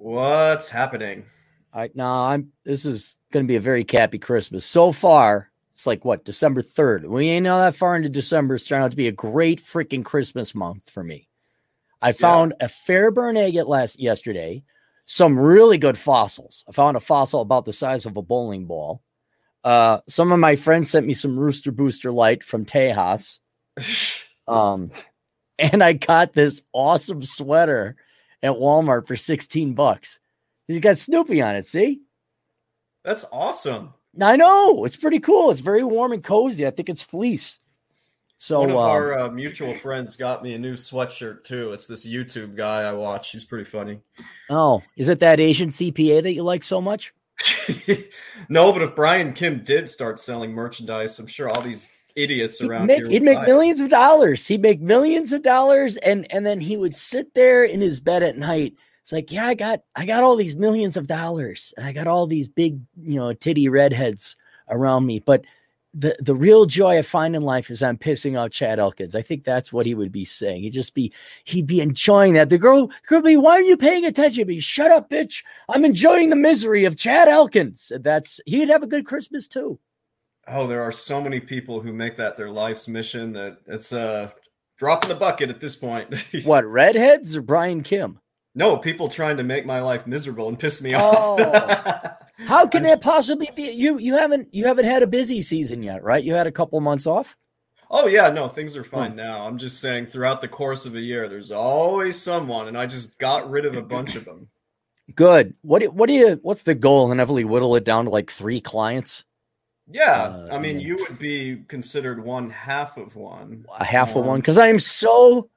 What's happening? I no, I'm. This is going to be a very cappy Christmas so far. It's like what December third. We ain't all that far into December. It's turned out to be a great freaking Christmas month for me. I found yeah. a Fairburn agate last yesterday. Some really good fossils. I found a fossil about the size of a bowling ball. Uh, some of my friends sent me some Rooster Booster Light from Tejas. um, and I got this awesome sweater at Walmart for 16 bucks. You got Snoopy on it, see? That's awesome. I know. It's pretty cool. It's very warm and cozy. I think it's fleece. So one of um, our uh, mutual friends got me a new sweatshirt too. It's this YouTube guy I watch. He's pretty funny. Oh, is it that Asian CPA that you like so much? no, but if Brian Kim did start selling merchandise, I'm sure all these idiots around he'd make, he'd make millions of dollars. He'd make millions of dollars, and and then he would sit there in his bed at night. It's like, yeah, I got I got all these millions of dollars, and I got all these big, you know, titty redheads around me, but the the real joy I find in life is I'm pissing off Chad Elkins. I think that's what he would be saying. He'd just be he'd be enjoying that. The girl girl be, why are you paying attention to me? Shut up, bitch. I'm enjoying the misery of Chad Elkins. That's he'd have a good Christmas too. Oh, there are so many people who make that their life's mission that it's uh, a drop in the bucket at this point. what redheads or Brian Kim? No, people trying to make my life miserable and piss me off. Oh. How can that possibly be? You you haven't you haven't had a busy season yet, right? You had a couple months off. Oh yeah, no, things are fine hmm. now. I'm just saying throughout the course of a year, there's always someone, and I just got rid of a bunch of them. Good. What what do you? What's the goal? And heavily whittle it down to like three clients. Yeah, uh, I mean, you would be considered one half of one. A half um, of one because I am so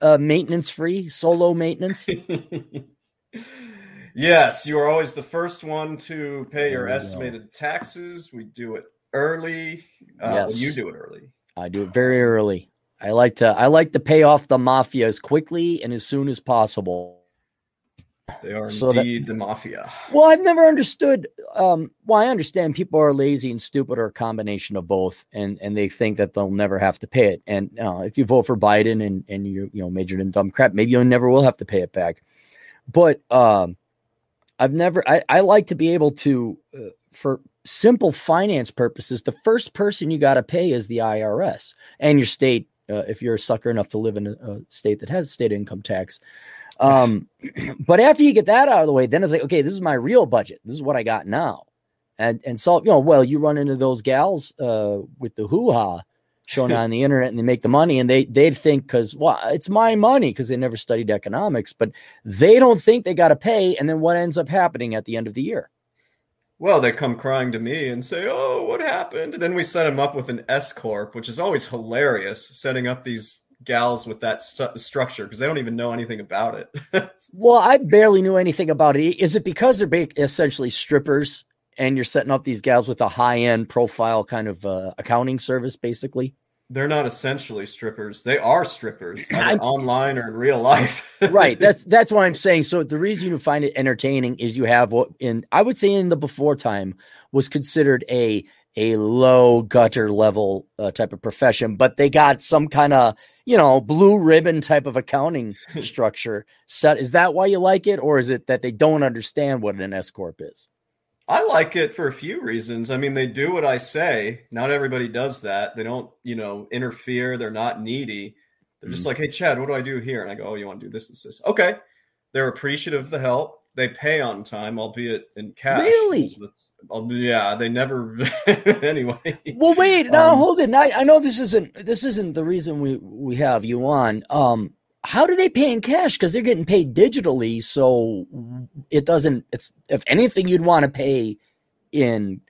uh, maintenance free, solo maintenance. Yes, you are always the first one to pay your estimated taxes. We do it early. Uh, yes. Well, you do it early. I do it very early. I like to I like to pay off the mafia as quickly and as soon as possible. They are so indeed that, the mafia. Well, I've never understood. Um, well, I understand people are lazy and stupid, or a combination of both, and and they think that they'll never have to pay it. And uh, if you vote for Biden and and you you know majored in dumb crap, maybe you never will have to pay it back. But um, I've never, I, I like to be able to, uh, for simple finance purposes, the first person you got to pay is the IRS and your state, uh, if you're a sucker enough to live in a, a state that has state income tax. Um, but after you get that out of the way, then it's like, okay, this is my real budget. This is what I got now. And, and so, you know, well, you run into those gals uh, with the hoo ha shown on the internet and they make the money and they they'd think because well it's my money because they never studied economics but they don't think they got to pay and then what ends up happening at the end of the year well they come crying to me and say oh what happened and then we set them up with an s corp which is always hilarious setting up these gals with that st- structure because they don't even know anything about it well i barely knew anything about it is it because they're essentially strippers and you're setting up these gals with a high end profile kind of uh, accounting service, basically they're not essentially strippers. They are strippers, either online or in real life. right. That's that's what I'm saying. So the reason you find it entertaining is you have what in I would say in the before time was considered a a low gutter level uh, type of profession, but they got some kind of you know blue ribbon type of accounting structure set. Is that why you like it, or is it that they don't understand what an S corp is? I like it for a few reasons. I mean, they do what I say. Not everybody does that. They don't, you know, interfere. They're not needy. They're just mm like, hey, Chad, what do I do here? And I go, oh, you want to do this, this, this. Okay. They're appreciative of the help. They pay on time, albeit in cash. Really? Yeah, they never. anyway. Well, wait. Now, um, hold it. Now, I know this isn't this isn't the reason we we have you on. Um, how do they pay in cash? Because they're getting paid digitally, so it doesn't. It's if anything, you'd want to pay in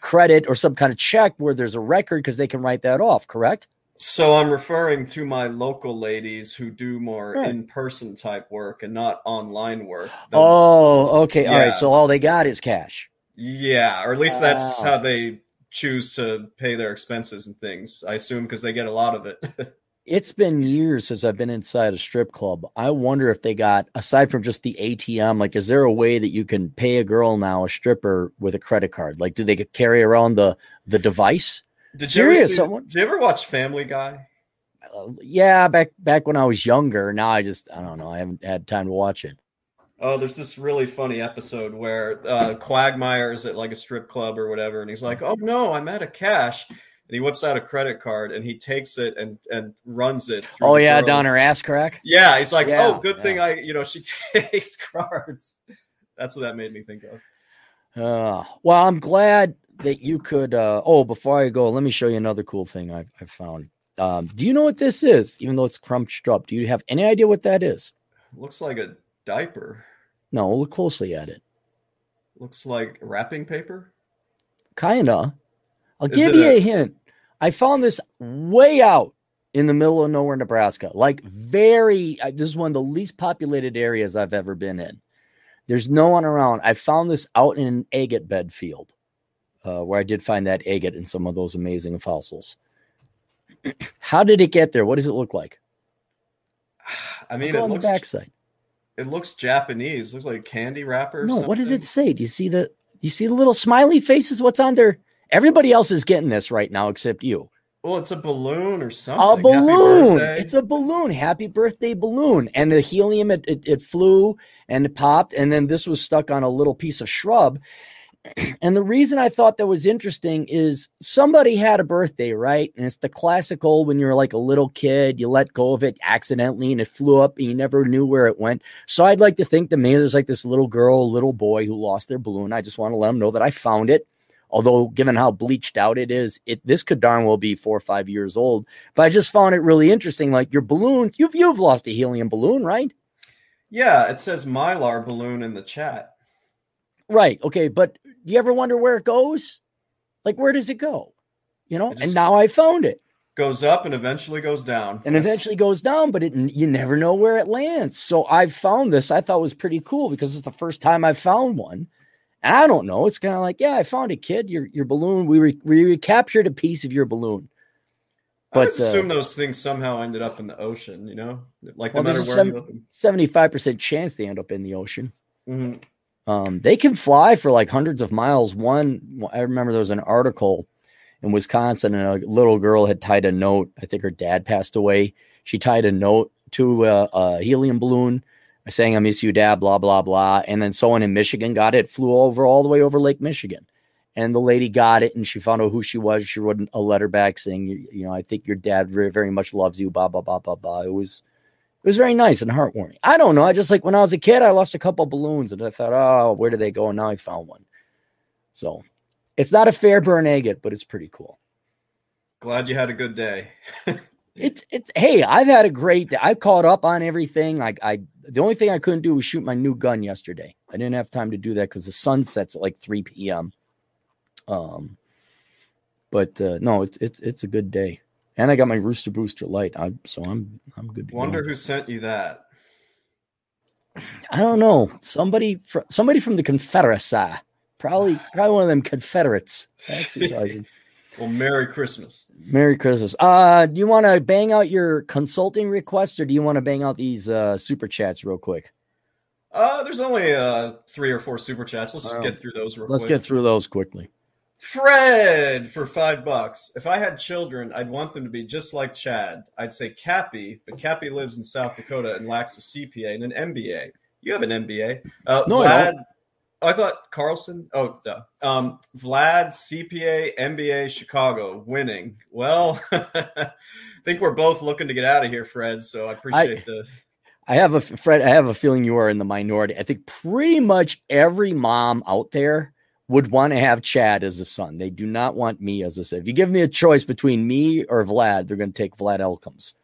credit or some kind of check where there's a record because they can write that off. Correct. So I'm referring to my local ladies who do more in-person type work and not online work. Oh, okay. Yeah. All right. So all they got is cash. Yeah, or at least that's how they choose to pay their expenses and things. I assume because they get a lot of it. it's been years since I've been inside a strip club. I wonder if they got aside from just the ATM, like, is there a way that you can pay a girl now, a stripper, with a credit card? Like, do they carry around the the device? Did you, ever see, someone? Did you ever watch Family Guy? Uh, yeah, back back when I was younger. Now I just I don't know. I haven't had time to watch it. Oh, there's this really funny episode where uh, Quagmire's at like a strip club or whatever, and he's like, "Oh no, I'm out of cash," and he whips out a credit card and he takes it and and runs it. Oh yeah, down her ass crack. Yeah, he's like, Yeah, "Oh, good yeah. thing I, you know, she takes cards." That's what that made me think of. Uh, well, I'm glad that you could. Uh, oh, before I go, let me show you another cool thing I, I found. Um, do you know what this is? Even though it's crunched up, do you have any idea what that is? Looks like a diaper. No, look closely at it. Looks like wrapping paper. Kinda. I'll Is give you a, a- hint. I found this way out in the middle of nowhere, Nebraska. Like very. uh, This is one of the least populated areas I've ever been in. There's no one around. I found this out in an agate bed field, uh, where I did find that agate and some of those amazing fossils. How did it get there? What does it look like? I mean, Go it on the looks backside. It looks Japanese. looks like a candy wrapper. or No, what does it say? Do you see the you see the little smiley faces? What's on there? Everybody else is getting this right now except you. Well, it's a balloon or something. A balloon. It's a balloon. Happy birthday balloon. And the helium it, it it flew and it popped and then this was stuck on a little piece of shrub. And the reason I thought that was interesting is somebody had a birthday, right? And it's the classical when you're like a little kid, you let go of it accidentally and it flew up and you never knew where it went. So I'd like to think that maybe there's like this little girl, little boy who lost their balloon. I just want to let them know that I found it. Although, given how bleached out it is, it this could darn well be four or five years old. But I just found it really interesting. Like your balloons, you've you've lost a helium balloon, right? yeah, it says Mylar balloon in the chat. Right. Okay. But you ever wonder where it goes? Like where does it go? You know. And now I found it, Goes up and eventually goes down. and That's- eventually goes down, but it you never know where it lands. So I found this. I thought was pretty cool because it's the first time I found one. And I don't know. It's kind of like, yeah, I found it, kid. Your your balloon. We re- we recaptured a piece of your balloon. I but, uh, assume those things somehow ended up in the ocean. You know, like no matter where a you sem- look. Seventy five percent chance they end up in the ocean. Mhm. Um, they can fly for like hundreds of miles. One, I remember there was an article in Wisconsin, and a little girl had tied a note. I think her dad passed away. She tied a note to a, a helium balloon saying, I miss you, dad, blah, blah, blah. And then someone in Michigan got it, flew over all the way over Lake Michigan. And the lady got it and she found out who she was. She wrote a letter back saying, you, know, I think your dad very, very much loves you, blah, blah, blah, blah, blah. It was, was very nice and heartwarming. I don't know. I just like when I was a kid, I lost a couple balloons and I thought, oh, where did they go? And now I found one. So it's not a Fairburn agate, but it's pretty cool. Glad you had a good day. It's it's hey, I've had a great day. I caught up on everything. Like I the only thing I couldn't do was shoot my new gun yesterday. I didn't have time to do that because the sun sets at like 3 p.m. Um but uh no, it's it's it's a good day. And I got my rooster booster light. I so I'm I'm good to go. Wonder who sent you that. I don't know. Somebody from somebody from the Confederacy. Probably probably one of them Confederates. That's who Well, Merry Christmas. Merry Christmas. Uh do you want to bang out your consulting request or do you want to bang out these uh super chats real quick? Uh, there's only uh three or four super chats. Let's get through those real Let's quick. get through those quickly. Fred for five bucks. If I had children, I'd want them to be just like Chad. I'd say Cappy, but Cappy lives in South Dakota and lacks a CPA and an MBA. You have an MBA. Uh, No, I Vlad. oh, I thought Carlson. Oh no. Um, Vlad CPA MBA Chicago winning. Well, I think we're both looking to get out of here, Fred. So I appreciate the. I have a Fred. I have a feeling you are in the minority. I think pretty much every mom out there would want to have Chad as a son. They do not want me as a son. If you give me a choice between me or Vlad, they're going to take Vlad Elkins.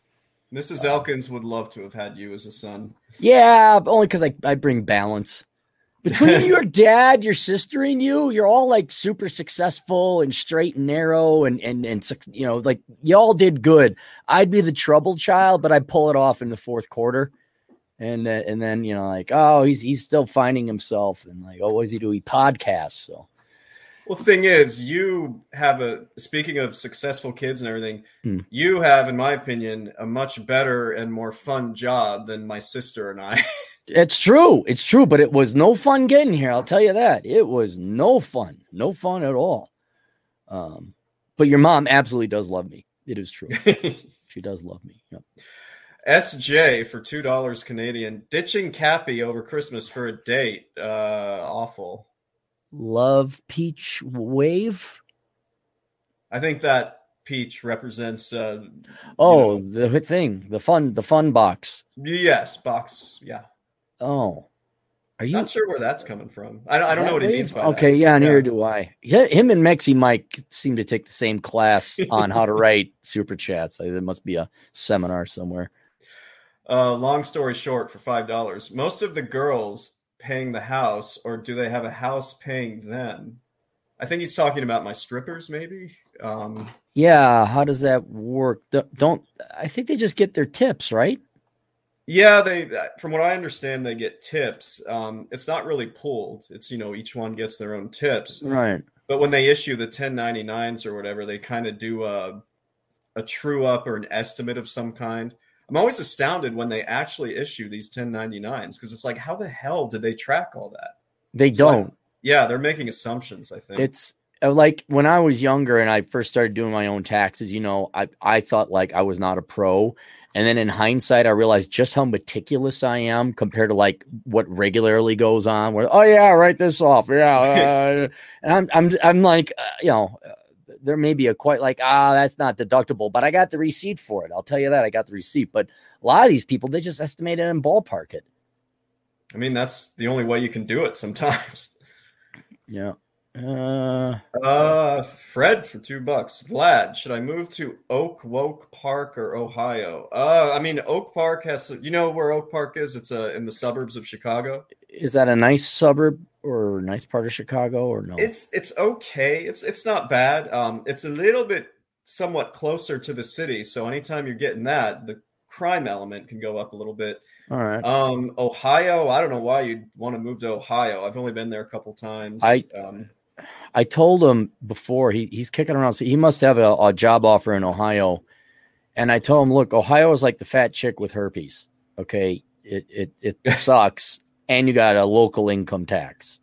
Mrs. Elkins would love to have had you as a son. Yeah, but only because I, I bring balance. Between your dad, your sister, and you, you're all like super successful and straight and narrow, and and and you know, like y'all did good. I'd be the troubled child, but I'd pull it off in the fourth quarter, and uh, and then you know, like oh, he's he's still finding himself, and like oh, what does he do? He podcasts. So Well, thing is, you have a speaking of successful kids and everything, Hmm. you have, in my opinion, a much better and more fun job than my sister and I. it's true, it's true, but it was no fun getting here. I'll tell you that it was no fun, no fun at all. Um, but your mom absolutely does love me. It is true. She does love me. Yep. SJ for two dollars Canadian, ditching Cappy over Christmas for a date. Uh, awful. Love peach wave. I think that peach represents. Uh, oh, know, the thing, the fun, the fun box. Yes, box. Yeah. Oh, are you not sure where that's coming from? I don't, I don't know what wave? he means by okay, that. yeah, neither do I. Him and Mexi Mike seem to take the same class on how to write super chats. There must be a seminar somewhere. Uh, long story short, for five dollars, most of the girls paying the house, or do they have a house paying them? I think he's talking about my strippers, maybe. Um, yeah, how does that work? Don't I think they just get their tips, right? Yeah, they. From what I understand, they get tips. Um, it's not really pooled. It's you know each one gets their own tips. Right. But when they issue the 1099s or whatever, they kind of do a a true up or an estimate of some kind. I'm always astounded when they actually issue these 1099s because it's like, how the hell did they track all that? They so don't. I, yeah, they're making assumptions. I think it's uh, like when I was younger and I first started doing my own taxes. You know, I I thought like I was not a pro, and then in hindsight, I realized just how meticulous I am compared to like what regularly goes on. Where oh yeah, write this off, yeah. Uh, and I'm I'm I'm like uh, you know, there may be a quite like ah that's not deductible, but I got the receipt for it. I'll tell you that I got the receipt. But a lot of these people they just estimate it and ballpark it. I mean that's the only way you can do it sometimes. Yeah. Uh, uh, Fred for two bucks. Vlad, should I move to Oak Woke Park or Ohio? Uh, I mean, Oak Park has, you know where Oak Park is? It's uh, in the suburbs of Chicago. Is that a nice suburb or nice part of Chicago or no? It's it's okay. It's it's not bad. Um, it's a little bit somewhat closer to the city, so anytime you're getting that, the crime element can go up a little bit. All right. Um, Ohio, I don't know why you'd want to move to Ohio. I've only been there a couple times. I um, I told him before he he's kicking around. he must have a, a, job offer in Ohio, and I told him, look, Ohio is like the fat chick with herpes. Okay, it it it sucks, and you got a local income tax.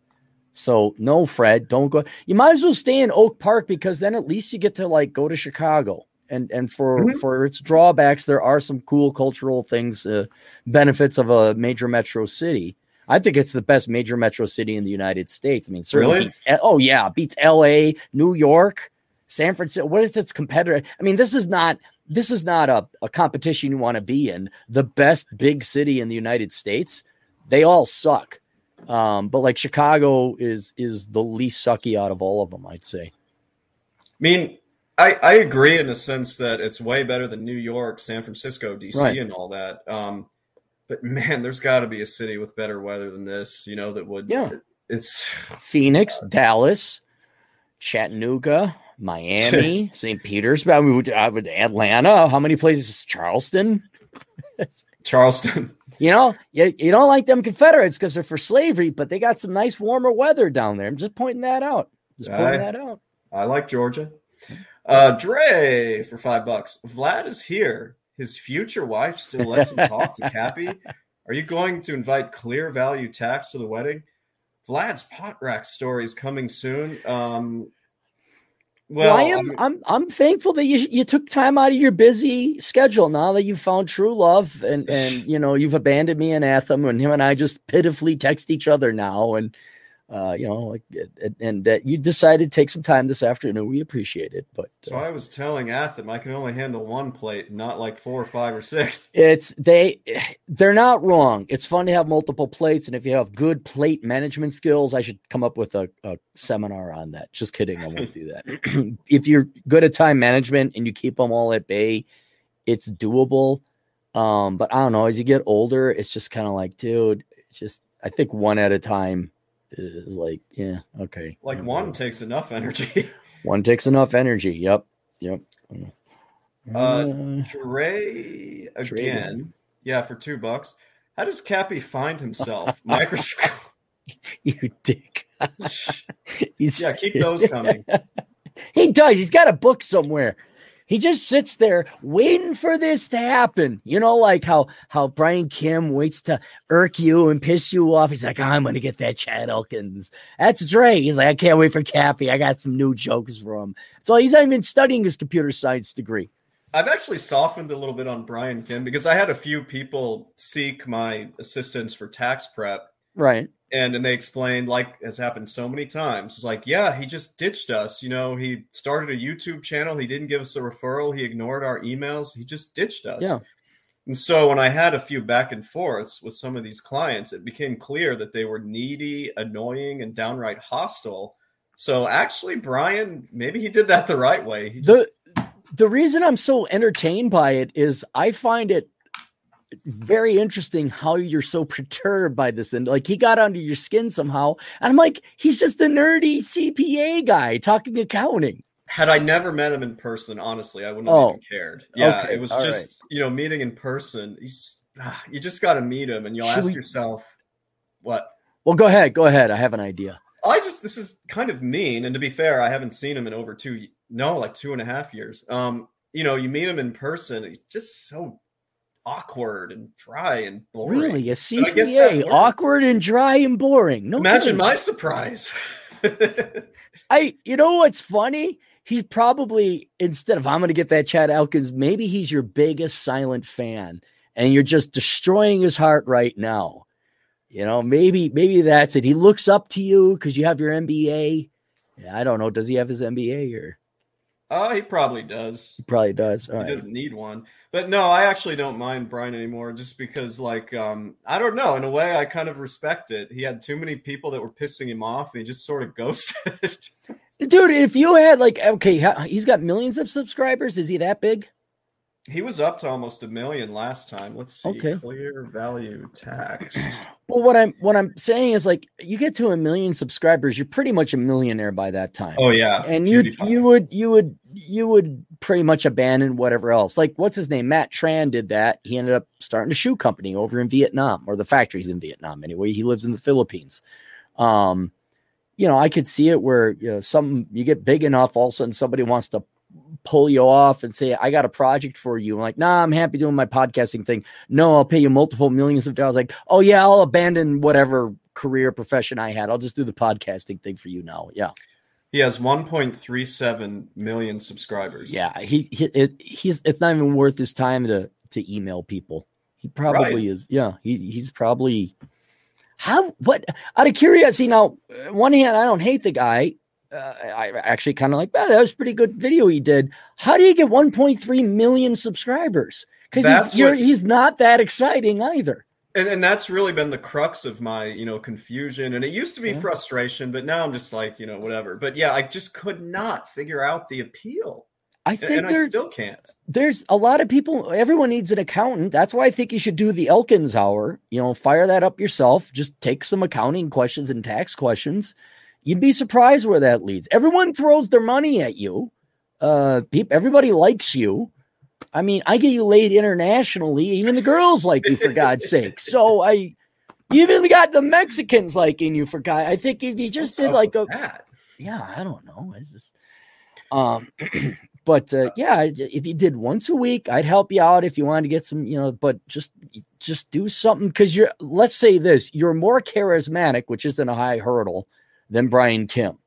So no, Fred, don't go. You might as well stay in Oak Park because then at least you get to like go to Chicago. And and for mm-hmm. for its drawbacks, there are some cool cultural things, uh, benefits of a major metro city. I think it's the best major metro city in the United States. I mean, certainly really? beats, oh yeah, beats L.A., New York, San Francisco. What is its competitor? I mean, this is not this is not a, a competition you want to be in. The best big city in the United States, they all suck. Um, but like Chicago is is the least sucky out of all of them, I'd say. I mean, I, I agree in the sense that it's way better than New York, San Francisco, DC, right. and all that. Um, but man, there's got to be a city with better weather than this. You know that would. Yeah. It's Phoenix, uh, Dallas, Chattanooga, Miami, St. Petersburg. I would, I would Atlanta. How many places? Charleston. Charleston. You know, you, you don't like them Confederates because they're for slavery, but they got some nice warmer weather down there. I'm just pointing that out. Just pointing I, that out. I like Georgia. Uh, Dre for five bucks. Vlad is here his future wife still lets him talk to Cappy? Are you going to invite clear value tax to the wedding? Vlad's pot rack story is coming soon. Um, well, well I am. I'm, I'm. I'm thankful that you you took time out of your busy schedule. Now that you found true love, and and you know you've abandoned me and Atham, and him and I just pitifully text each other now. And uh, you know, like, and that you decided to take some time this afternoon. We appreciate it. But uh, so I was telling Atham I can only handle one plate, not like four or five or six. It's they, they're not wrong. It's fun to have multiple plates, and if you have good plate management skills, I should come up with a, a seminar on that. Just kidding, I won't do that. if you're good at time management and you keep them all at bay, it's doable. Um, but I don't know. As you get older, it's just kind of like, dude, just I think one at a time is like, yeah, okay. Like one takes enough energy. one takes enough energy. Yep. Yep. Uh, uh Dre again. Dre. Yeah, for two bucks. How does Cappy find himself? Microscope. you dick. yeah, keep those coming. he does. He's got a book somewhere. He just sits there waiting for this to happen. You know, like how how Brian Kim waits to irk you and piss you off. He's like, oh, I'm gonna get that Chad Elkins. That's Dre. He's like, I can't wait for Cappy. I got some new jokes for him. So he's not even studying his computer science degree. I've actually softened a little bit on Brian Kim because I had a few people seek my assistance for tax prep. Right. And and they explained, like has happened so many times, it's like, yeah, he just ditched us. You know, he started a YouTube channel, he didn't give us a referral, he ignored our emails, he just ditched us. Yeah. And so when I had a few back and forths with some of these clients, it became clear that they were needy, annoying, and downright hostile. So actually, Brian, maybe he did that the right way. He just, the the reason I'm so entertained by it is I find it very interesting how you're so perturbed by this and like he got under your skin somehow and i'm like he's just a nerdy cpa guy talking accounting. Had i never met him in person honestly i wouldn't have Oh, even cared. Yeah okay, it was just you know meeting in person he's ah, you just got to meet him and you'll Should ask we- yourself what? Well go ahead go ahead i have an idea. I just this is kind of mean, and to be fair, I haven't seen him in over two no, like two and a half years. Um, you know, you meet him in person, he's just so awkward and dry and boring. really? A But I guess that cpa awkward and dry and boring? No Imagine kidding. my surprise. i you know what's funny? He's probably instead of i'm gonna get that chad elkins maybe he's your biggest silent fan and you're just destroying his heart right now. You know maybe maybe that's it. He looks up to you because you have your mba i don't know. Does he have his mba or oh, he probably does. he probably does all He right doesn't need one. But no, I actually don't mind Brian anymore just because like um I don't know, in a way I kind of respect it. He had too many people that were pissing him off and he just sort of ghosted. dude if you had like okay he's got millions of subscribers is he that big he was up to almost a million last time. Let's see. Okay. Clear value tax. well what i'm what i'm saying is like you get to a million subscribers you're pretty much a millionaire by that time Oh yeah. and you you would you would you would pretty much abandon whatever else. Like what's his name? Matt Tran did that. He ended up starting a shoe company over in Vietnam, or the factories in Vietnam anyway. He lives in the Philippines. Um, you know, I could see it where you know some you get big enough, all of a sudden somebody wants to pull you off and say, I got a project for you. I'm like, nah, I'm happy doing my podcasting thing. No, I'll pay you multiple millions of dollars. Like, oh yeah, I'll abandon whatever career profession I had. I'll just do the podcasting thing for you now. Yeah. He has 1.37 million subscribers. Yeah, he, he it, he's it's not even worth his time to to email people. He probably Right. is. Yeah, he he's probably how what out of curiosity. Now, one hand, I don't hate the guy. Uh, I actually kind of like "Ah, that was a pretty good video he did. How do you get 1.3 million subscribers? Because he's what- he's not that exciting either. And, and that's really been the crux of my, you know, confusion. And it used to be Yeah. frustration, but now I'm just like, you know, whatever. But yeah, I just could not figure out the appeal. I think and I there, still can't. there's a lot of people everyone needs an accountant that's why i think you should do the elkins hour you know fire that up yourself just take some accounting questions and tax questions you'd be surprised where that leads everyone throws their money at you uh peop everybody likes you i mean i get you laid internationally even the girls like you for god's sake so i even got the mexicans liking you for god i think if you just What's did like a that? yeah, I don't know. It's just, um, but uh, yeah, if you did once a week, I'd help you out if you wanted to get some, you know. But just just do something because you're. Let's say this: you're more charismatic, which isn't a high hurdle, than Brian Kim.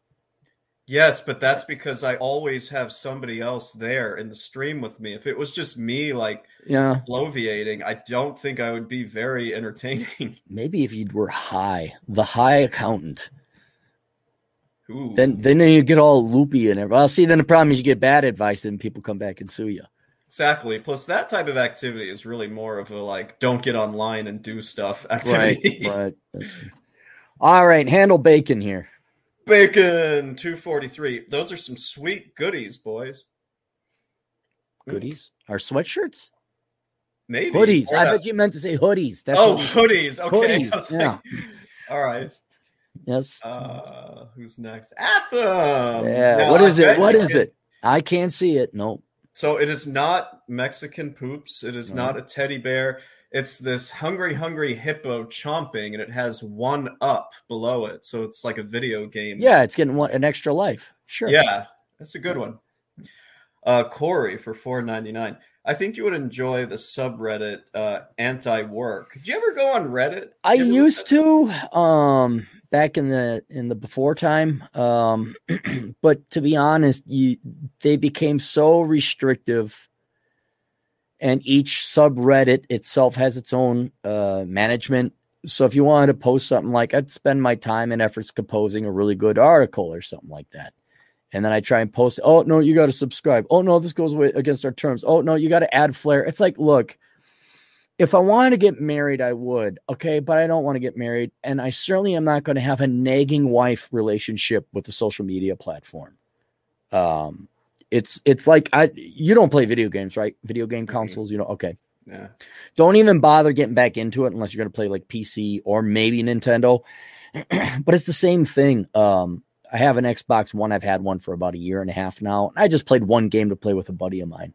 Yes, but that's because I always have somebody else there in the stream with me. If it was just me, like Yeah, bloviating, I don't think I would be very entertaining. maybe if you were high, the high accountant, Ooh. then then you get all loopy and everything. Well, see, then the problem is you get bad advice, then people come back and sue you. Exactly. Plus, that type of activity is really more of a like, don't get online and do stuff activity. right. All right, handle bacon here. Bacon 243. Those are some sweet goodies, boys. Goodies, our sweatshirts. Maybe. Hoodies. Or I that- bet you meant to say hoodies. That's oh, hoodies. Okay. Hoodies, yeah. like, all right. yes. Uh, who's next? Atham. yeah. Now, what I it? What is can- it? I can't see it. No. So it is not Mexican poops. It is No. not a teddy bear. It's this hungry, hungry hippo chomping, and it has one up below it. So it's like a video game. Yeah, it's getting one, an extra life. Sure. Yeah, that's a good one. Uh, Corey for four ninety nine. I think you would enjoy the subreddit uh, anti-work. Did you ever go on Reddit? I You ever look used to um back in the in the before time um but to be honest you they became so restrictive and each subreddit itself has its own uh, management. So if you wanted to post something like, I'd spend my time and efforts composing a really good article or something like that. And then I try and post, oh, no, you got to subscribe. Oh, no, this goes against our terms. Oh, no, you got to add flair. It's like, look, if I wanted to get married, I would. Okay. But I don't want to get married. And I certainly am not going to have a nagging wife relationship with the social media platform. Um, it's it's like I you don't play video games, right? Video game consoles, you know. Okay. Yeah. Don't even bother getting back into it unless you're going to play like PC or maybe Nintendo. but it's the same thing. Um, I have an Xbox One. I've had one for about a year and a half now. I just played one game to play with a buddy of mine.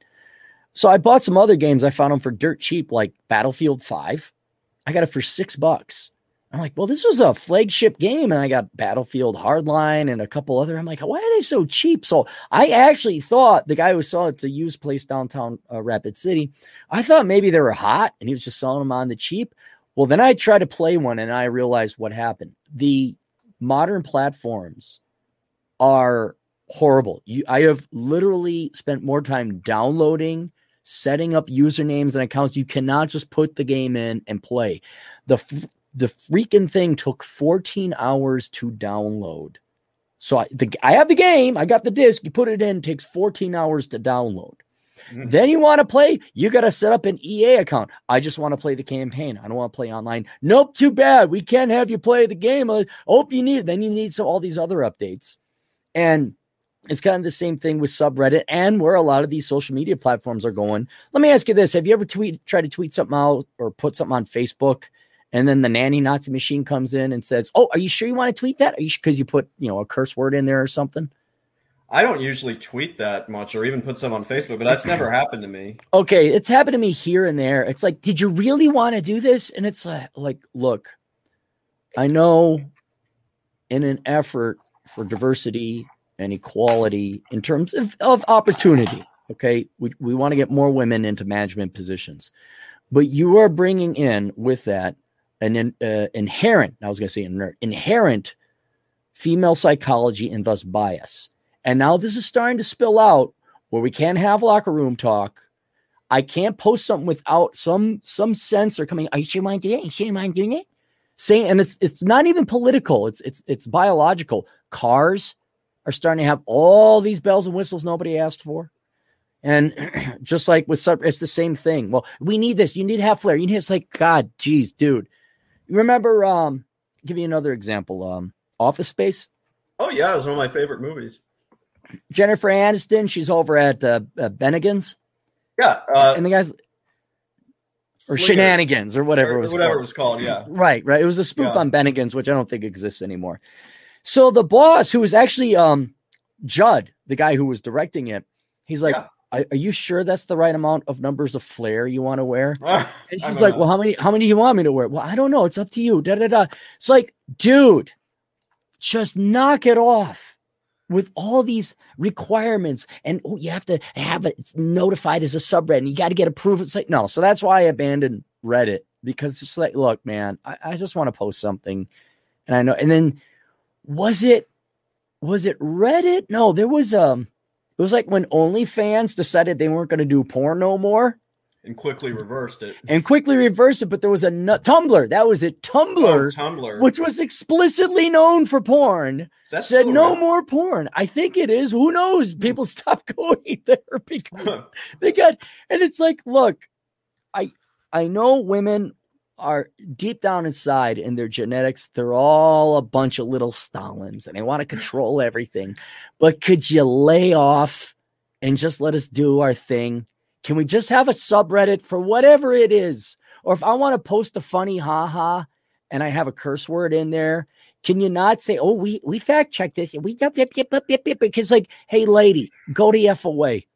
So I bought some other games. I found them for dirt cheap, like Battlefield 5. I got it for six bucks. I'm like, well, this was a flagship game, and I got Battlefield Hardline and a couple other. I'm like, why are they so cheap? So I actually thought the guy who saw it's a used place downtown uh, Rapid City. I thought maybe they were hot, and he was just selling them on the cheap. Well, then I tried to play one, and I realized what happened. The modern platforms are horrible. You, I have literally spent more time downloading, setting up usernames and accounts. You cannot just put the game in and play. The the freaking thing took 14 hours to download. So I, the, I have the game, I got the disc, you put it in, it takes 14 hours to download. Mm-hmm. Then you want to play, you got to set up an EA account. I just want to play the campaign. I don't want to play online. Nope, too bad. We can't have you play the game. Oh, you need, then you need so all these other updates. And it's kind of the same thing with subreddit and where a lot of these social media platforms are going. Let me ask you this: Have you ever tweet, try to tweet something out or put something on Facebook and then the nanny Nazi machine comes in and says, "Oh, are you sure you want to tweet that? Are you because you put you know a curse word in there or something?" I don't usually tweet that much or even put some on Facebook, but that's never happened to me. Okay, it's happened to me here and there. It's like, did you really want to do this? And it's like, like, look, I know in an effort for diversity and equality in terms of, of opportunity, okay, we, we want to get more women into management positions. But you are bringing in with that an uh, inherent, I was going to say inherent, inherent female psychology and thus bias. And now this is starting to spill out where we can't have locker room talk. I can't post something without some some censor coming. Are you sure mind doing it? Are You sure mind doing it? Saying, and it's it's not even political. It's it's it's biological. Cars are starting to have all these bells and whistles nobody asked for. And just like with sub, it's the same thing. Well, we need this. You need to have flair. You need it's like God, geez, dude remember? Um, give you another example. Um, Office Space. Oh yeah, it was one of my favorite movies. Jennifer Aniston. She's over at uh, uh, Bennigan's. Yeah, uh, and the guys or Slingers. shenanigans or whatever or, it was whatever called. it was called. Yeah, right, right. It was a spoof yeah. on Bennigan's, which I don't think exists anymore. So the boss, who was actually um Judd, the guy who was directing it, he's like, yeah. Are, are, you sure that's the right amount of numbers of flair you want to wear? and she's like, know. Well, how many how many do you want me to wear? Well, I don't know. It's up to you. Da da da. It's like, dude, just knock it off with all these requirements and oh, you have to have it notified as a subreddit and you got to get approved. It's like, no. So that's why I abandoned Reddit because it's like, look, man, I, I just want to post something. And I know, and then was it was it Reddit? No, there was um it was like when OnlyFans decided they weren't going to do porn no more. And quickly reversed it. And quickly reversed it, but there was a nu- Tumblr. That was it. Tumblr, oh, Tumblr, which was explicitly known for porn, said no more porn. I think it is. Who knows? Hmm. People stopped going there because they got. And it's like, look, I I know women are deep down inside in their genetics, they're all a bunch of little Stalins and they want to mm. control everything. But could you lay off and just let us do our thing? Can we just have a subreddit for whatever it is? Or if I want to post a funny haha and I have a curse word in there, can you not say, oh, we we fact check this? We yep, yep, yep, yep, yep, yep, because like, hey lady, go to F away.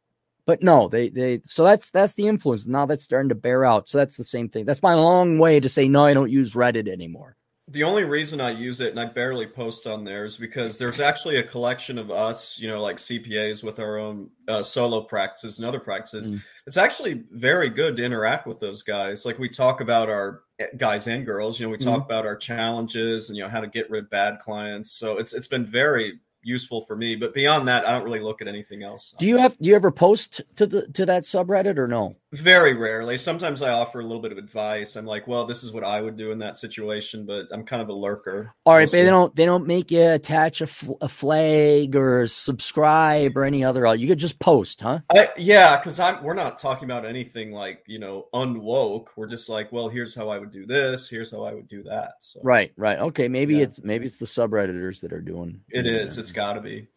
But no, they they so that's that's the influence. Now that's starting to bear out. So that's the same thing. That's my long way to say no, I don't use Reddit anymore. The only reason I use it and I barely post on there is because there's actually a collection of us, you know, like CPAs with our own uh, solo practices and other practices. Mm. It's actually very good to interact with those guys. Like we talk about our eh, guys and girls, you know, we talk mm. about our challenges and you know how to get rid of bad clients. So it's it's been very useful for me. But beyond that, I don't really look at anything else. Do you have do you ever post to the to that subreddit or no? Very rarely. Sometimes I offer a little bit of advice. I'm like, well, this is what I would do in that situation, but I'm kind of a lurker. All right, but they don't they don't make you attach a a flag or subscribe or any other. You could just post, huh? I, yeah, because I'm we're not talking about anything like you know unwoke. We're just like, well, here's how I would do this. Here's how I would do that. So right, right, okay. Maybe yeah. it's maybe it's the subredditors that are doing. It is. It's got to be.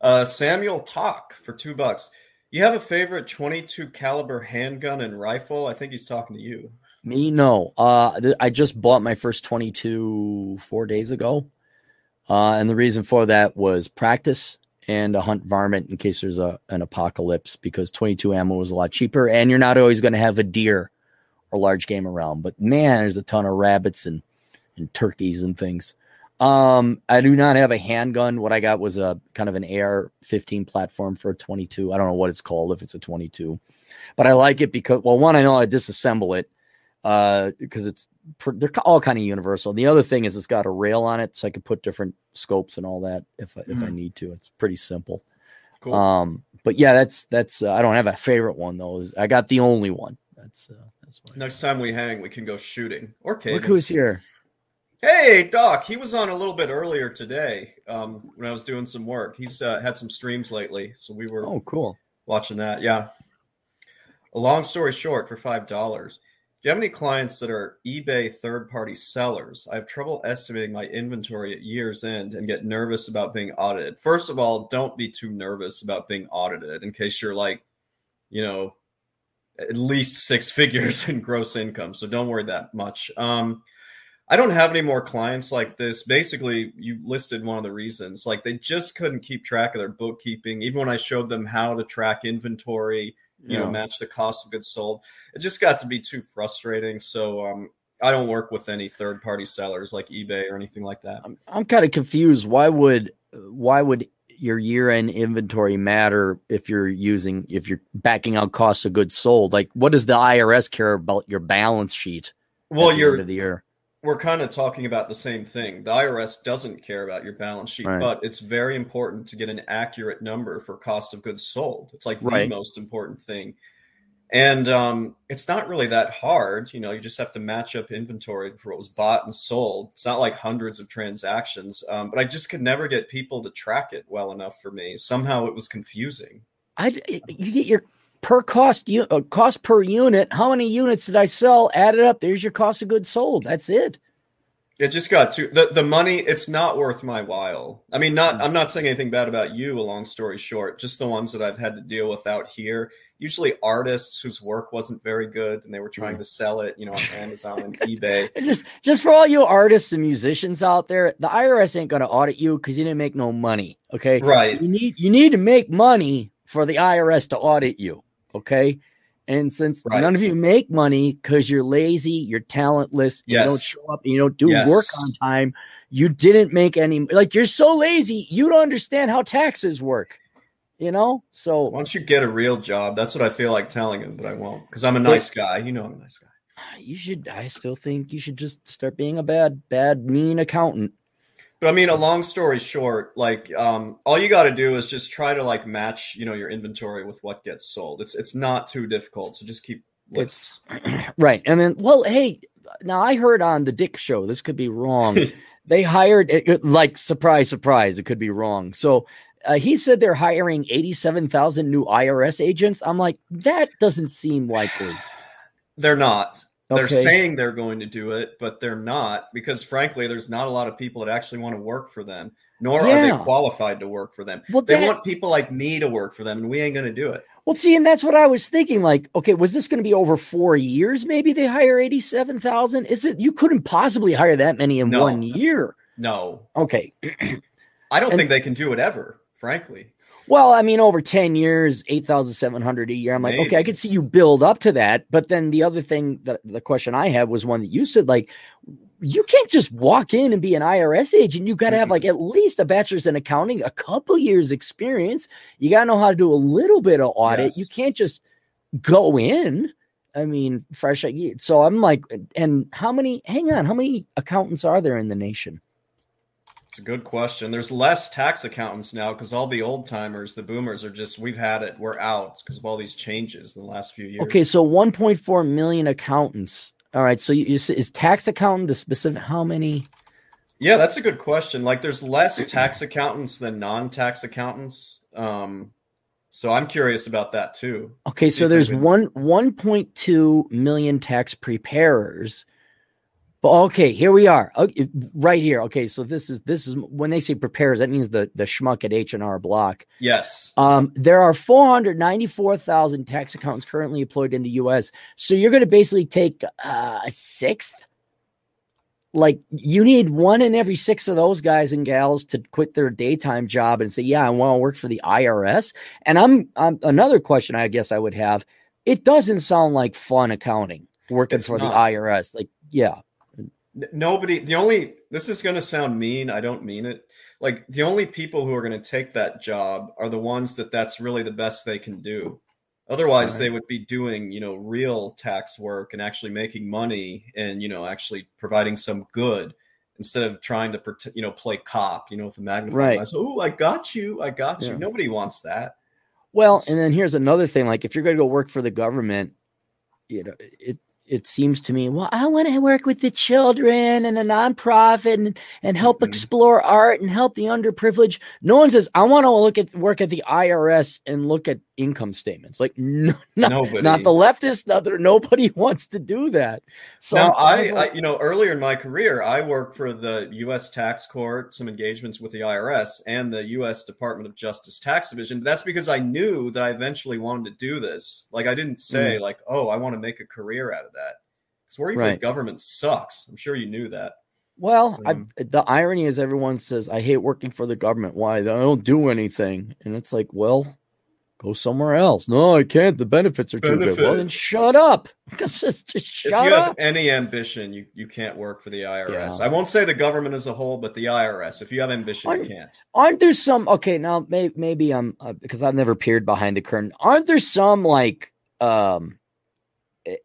Uh, Samuel Talk for two bucks. You have a favorite 22 caliber handgun and rifle? I think he's talking to you. Me, no. Uh, th- I just bought my first 22 four days ago. Uh, and the reason for that was practice and a hunt varmint in case there's a an apocalypse because 22 ammo was a lot cheaper and you're not always going to have a deer or large game around. But man, there's a ton of rabbits and, and turkeys and things. Um, I do not have a handgun. What I got was a kind of an AR-15 platform for a 22. I don't know what it's called if it's a 22, but I like it because well, one I know I disassemble it uh because it's they're all kind of universal. The other thing is it's got a rail on it, so I can put different scopes and all that if if mm. I need to. It's pretty simple. Cool. Um, but yeah, that's that's uh, I don't have a favorite one though. I got the only one. That's uh, that's why. Next time we hang, we can go shooting or caving. Look who's here. Hey, Doc. He was on a little bit earlier today um, when I was doing some work. He's uh, had some streams lately, so we were oh cool watching that. Yeah. A long story short, for five dollars. Do you have any clients that are eBay third party sellers? I have trouble estimating my inventory at year's end and get nervous about being audited. First of all, don't be too nervous about being audited in case you're like, you know, at least six figures in gross income. So don't worry that much. Um, I don't have any more clients like this. Basically, you listed one of the reasons. Like they just couldn't keep track of their bookkeeping. Even when I showed them how to track inventory, you yeah. know, match the cost of goods sold, it just got to be too frustrating. So um, I don't work with any third party sellers like eBay or anything like that. I'm, I'm kind of confused. Why would why would your year end inventory matter if you're using if you're backing out cost of goods sold? Like, what does the IRS care about your balance sheet? Well, you're of the year we're kind of talking about the same thing. The IRS doesn't care about your balance sheet, right. but it's very important to get an accurate number for cost of goods sold. It's like right. the most important thing. And um, it's not really that hard. You know, you just have to match up inventory for what was bought and sold. It's not like hundreds of transactions, um, but I just could never get people to track it well enough for me. Somehow it was confusing. I you get your per cost uh, cost per unit. How many units did I sell? Add it up. There's your cost of goods sold. That's it. It just got too the, the money, it's not worth my while. I mean, not I'm not saying anything bad about you, a long story short, just the ones that I've had to deal with out here. Usually artists whose work wasn't very good and they were trying to sell it, you know, on Amazon and eBay. just just for all you artists and musicians out there, the IRS ain't gonna audit you because you didn't make no money. Okay. Right. You need you need to make money for the IRS to audit you. Okay. And since right. none of you make money because you're lazy, you're talentless, yes. you don't show up, you don't do yes. work on time, you didn't make any like you're so lazy, you don't understand how taxes work. You know? So once you get a real job, that's what I feel like telling him, but I won't because I'm a nice but, guy. You know I'm a nice guy. You should I still think you should just start being a bad, bad, mean accountant. But I mean, a long story short, like um, all you got to do is just try to like match, you know, your inventory with what gets sold. It's it's not too difficult. So just keep. It's right, and then well, hey, now I heard on the Dick Show. This could be wrong. they hired like surprise, surprise. It could be wrong. So uh, he said they're hiring eighty-seven thousand new IRS agents. I'm like, that doesn't seem likely. They're not. They're saying they're going to do it, but they're not because, frankly, there's not a lot of people that actually want to work for them, nor yeah. are they qualified to work for them. Well, they that, want people like me to work for them, and we ain't going to do it. Well, see, and that's what I was thinking. Like, okay, was this going to be over four years? Maybe they hire eighty-seven thousand. Is it? You couldn't possibly hire that many in no. one year. No. Okay. I don't and, think they can do it ever. Frankly. Well, I mean, over 10 years, 8,700 a year. I'm like, Maybe. okay, I could see you build up to that. But then the other thing that the question I had was one that you said, like, you can't just walk in and be an IRS agent. You got to have like mm-hmm. at least a bachelor's in accounting, a couple years experience. You got to know how to do a little bit of audit. Yes. You can't just go in. I mean, fresh. So I'm like, and how many, hang on, how many accountants are there in the nation? It's a good question. There's less tax accountants now because all the old timers, the boomers, are just we've had it. We're out because of all these changes in the last few years. Okay, so 1.4 million accountants. All right, so you, you, is tax accountant the specific? How many? Yeah, that's a good question. Like, there's less tax accountants than non-tax accountants. Um, so I'm curious about that too. Okay, so there's one 1.2 million tax preparers but okay, here we are, okay, right here. Okay, so this is this is when they say prepares, that means the the schmuck at H and R Block. Yes. Um, there are four hundred ninety four thousand tax accountants currently employed in the U.S. So you're going to basically take uh, a sixth. Like you need one in every six of those guys and gals to quit their daytime job and say, "Yeah, I want to work for the IRS." And I'm, I'm another question I guess I would have. It doesn't sound like fun accounting working it's for not. the IRS. Like, yeah nobody the only this is going to sound mean i don't mean it. Like the only people who are going to take that job are the ones that that's really the best they can do. Otherwise right. they would be doing you know real tax work and actually making money and you know actually providing some good instead of trying to you know play cop you know with a magnifying right. glass. Oh i got you i got you. Nobody wants that. Well it's, and then here's another thing like if you're going to go work for the government you know it it seems to me, well, I want to work with the children and a nonprofit and, and help mm-hmm. explore art and help the underprivileged. No one says, I want to look at work at the IRS and look at income statements. Like no, not, not the leftists, not nobody wants to do that. So now, I, I, like, I, you know, earlier in my career, I worked for the U.S. Tax Court, some engagements with the IRS and the U.S. Department of Justice Tax Division. That's because I knew that I eventually wanted to do this. Like I didn't say mm. like, oh, I want to make a career out of that. Because working right. for the government sucks. I'm sure you knew that. Well, I, the irony is everyone says I hate working for the government. Why? I don't do anything, and it's like, well, Go somewhere else. No, I can't. The benefits are too good. Well, then shut up. just, just shut if you up. have any ambition, you, you can't work for the IRS. Yeah. I won't say the government as a whole, but the IRS. If you have ambition, aren't, you can't. Aren't there some? Okay, now may, maybe I'm uh, because I've never peered behind the curtain. Aren't there some like um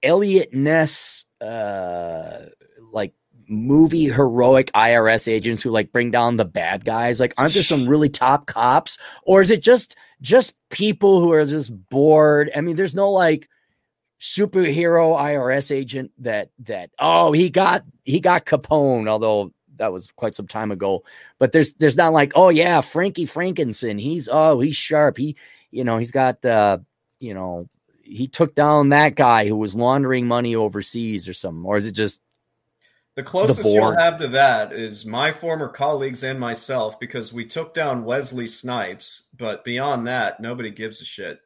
Eliot Ness uh movie heroic IRS agents who like bring down the bad guys? Like, aren't there some really top cops, or is it just just people who are just bored? I mean, there's no like superhero IRS agent that that oh he got he got Capone, although that was quite some time ago. But there's there's not like oh yeah Frankie Frankenson, he's oh he's sharp. He you know he's got uh you know he took down that guy who was laundering money overseas or something, or is it just the closest the you'll have to that is my former colleagues and myself because we took down Wesley Snipes, but beyond that, nobody gives a shit.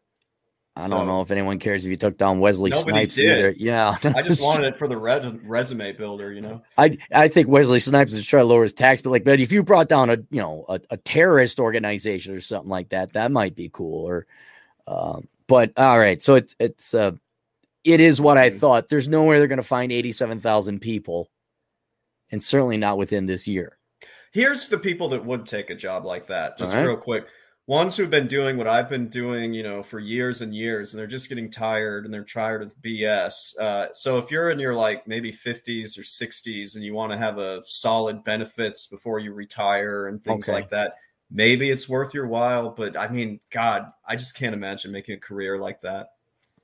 I so, don't know if anyone cares if you took down Wesley Snipes did. either. Yeah, I just wanted it for the resume builder, you know. I I think Wesley Snipes is trying to lower his tax, but like, but if you brought down a you know a, a terrorist organization or something like that, that might be cool. Or, um, but all right, so it's it's uh, it is what I mm-hmm. thought. There's no way they're going to find eighty-seven thousand people and certainly not within this year. Here's the people that would take a job like that, just right. real quick. Ones who've been doing what I've been doing, you know, for years and years, and they're just getting tired and they're tired of BS. Uh, so if you're in your like maybe 50s or 60s and you want to have a solid benefits before you retire and things okay. like that, maybe it's worth your while. But I mean, God, I just can't imagine making a career like that.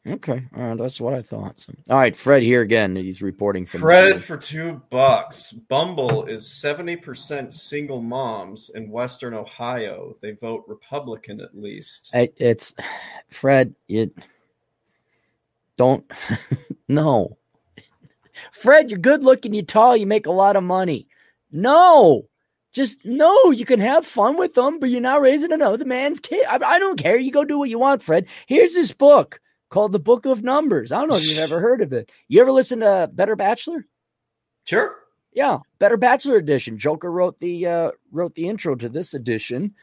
Okay, all right, that's what I thought. So, all right, Fred here again. He's reporting from Fred for two bucks. Bumble is seventy percent single moms in Western Ohio. They vote Republican at least. it's Fred. It don't no, Fred. You're good looking. You're tall. You make a lot of money. No, just no. You can have fun with them, but you're not raising another man's kid. I, I don't care. You go do what you want, Fred. Here's this book called the Book of Numbers. I don't know if you've ever heard of it. You ever listen to Better Bachelor? Sure. Yeah, Better Bachelor edition. Joker wrote the uh, wrote the intro to this edition.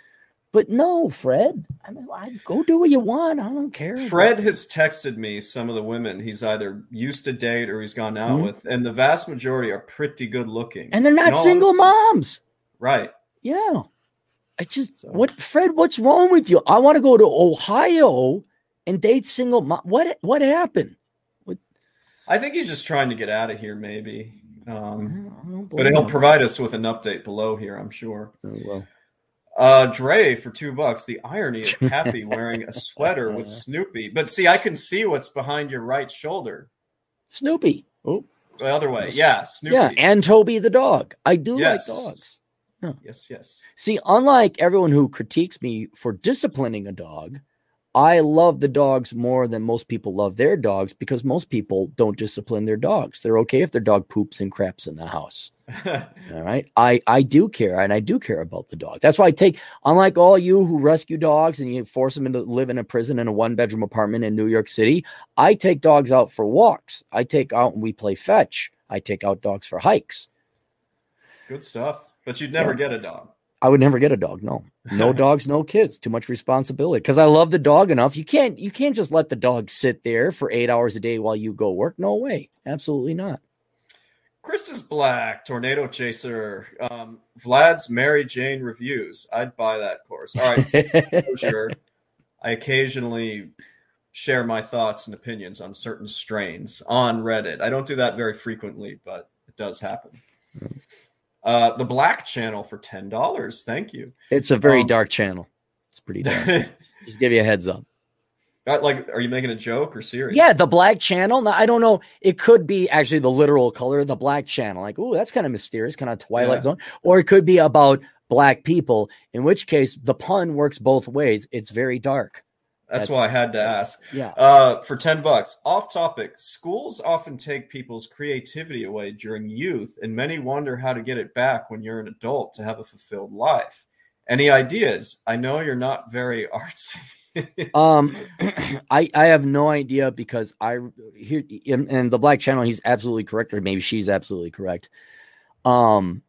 But no, Fred. I mean, I, go do what you want. I don't care. Fred has texted me some of the women he's either used to date or he's gone out mm-hmm. with, and the vast majority are pretty good looking, and they're not single moms. Right. Yeah. I just so. what Fred? What's wrong with you? I want to go to Ohio and date single mom. What what happened? What? I think he's just trying to get out of here. Maybe Um, but he'll provide us with an update below here, I'm sure. Oh, well. Uh, Dre for two bucks. The irony of Cappy wearing a sweater with Snoopy. But see, I can see what's behind your right shoulder. Snoopy. Oh, the other way. Yeah, Snoopy. Yeah, and Toby the dog. I do Yes. like dogs. Yes, yes. See, unlike everyone who critiques me for disciplining a dog, I love the dogs more than most people love their dogs because most people don't discipline their dogs. They're okay if their dog poops and craps in the house. All right. I, I do care and I do care about the dog. That's why I take, unlike all you who rescue dogs and you force them to live in a prison in a one bedroom apartment in New York City, I take dogs out for walks. I take out and we play fetch. I take out dogs for hikes. Good stuff. But you'd never get a dog. I would never get a dog. No, no dogs, no kids. Too much responsibility. Because I love the dog enough. You can't, you can't just let the dog sit there for eight hours a day while you go work. No way. Absolutely not. Chris is black, tornado chaser. Um, Vlad's Mary Jane reviews. I'd buy that course. All right, sure. I occasionally share my thoughts and opinions on certain strains on Reddit. I don't do that very frequently, but it does happen. Uh, the Black Channel for ten dollars. Thank you. it's a very Um, dark channel. It's pretty dark. Just give you a heads up. Like, are you making a joke or serious? Yeah, the black channel. Now, I don't know. It could be actually the literal color of the black channel. Like, oh, that's kind of mysterious, kind of Twilight Yeah. Zone. Or it could be about black people, in which case the pun works both ways. It's very dark. That's, that's- why I had to ask. Yeah. Uh, for 10 bucks, off topic, schools often take people's creativity away during youth, and many wonder how to get it back when you're an adult to have a fulfilled life. Any ideas? I know you're not very artsy. Um, I I have no idea because I here and, and the black channel. He's absolutely correct, or maybe she's absolutely correct. Um,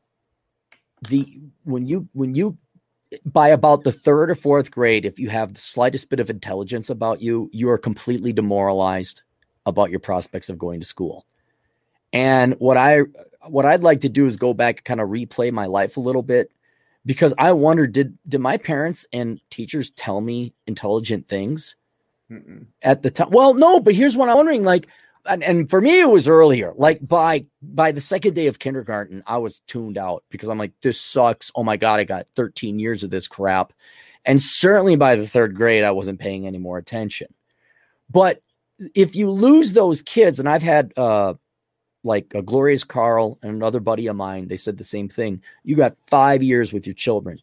the when you when you by about the third or fourth grade, if you have the slightest bit of intelligence about you, you are completely demoralized about your prospects of going to school. And what I what I'd like to do is go back and kind of replay my life a little bit because I wonder did did my parents and teachers tell me intelligent things Mm-mm. at the time? Well, no, but here's what I'm wondering like and, and for me it was earlier. Like by by the second day of kindergarten, I was tuned out because I'm like this sucks. Oh my god, I got 13 years of this crap. And certainly by the third grade I wasn't paying any more attention. But if you lose those kids and I've had uh like a glorious Carl and another buddy of mine, they said the same thing. You got five years with your children.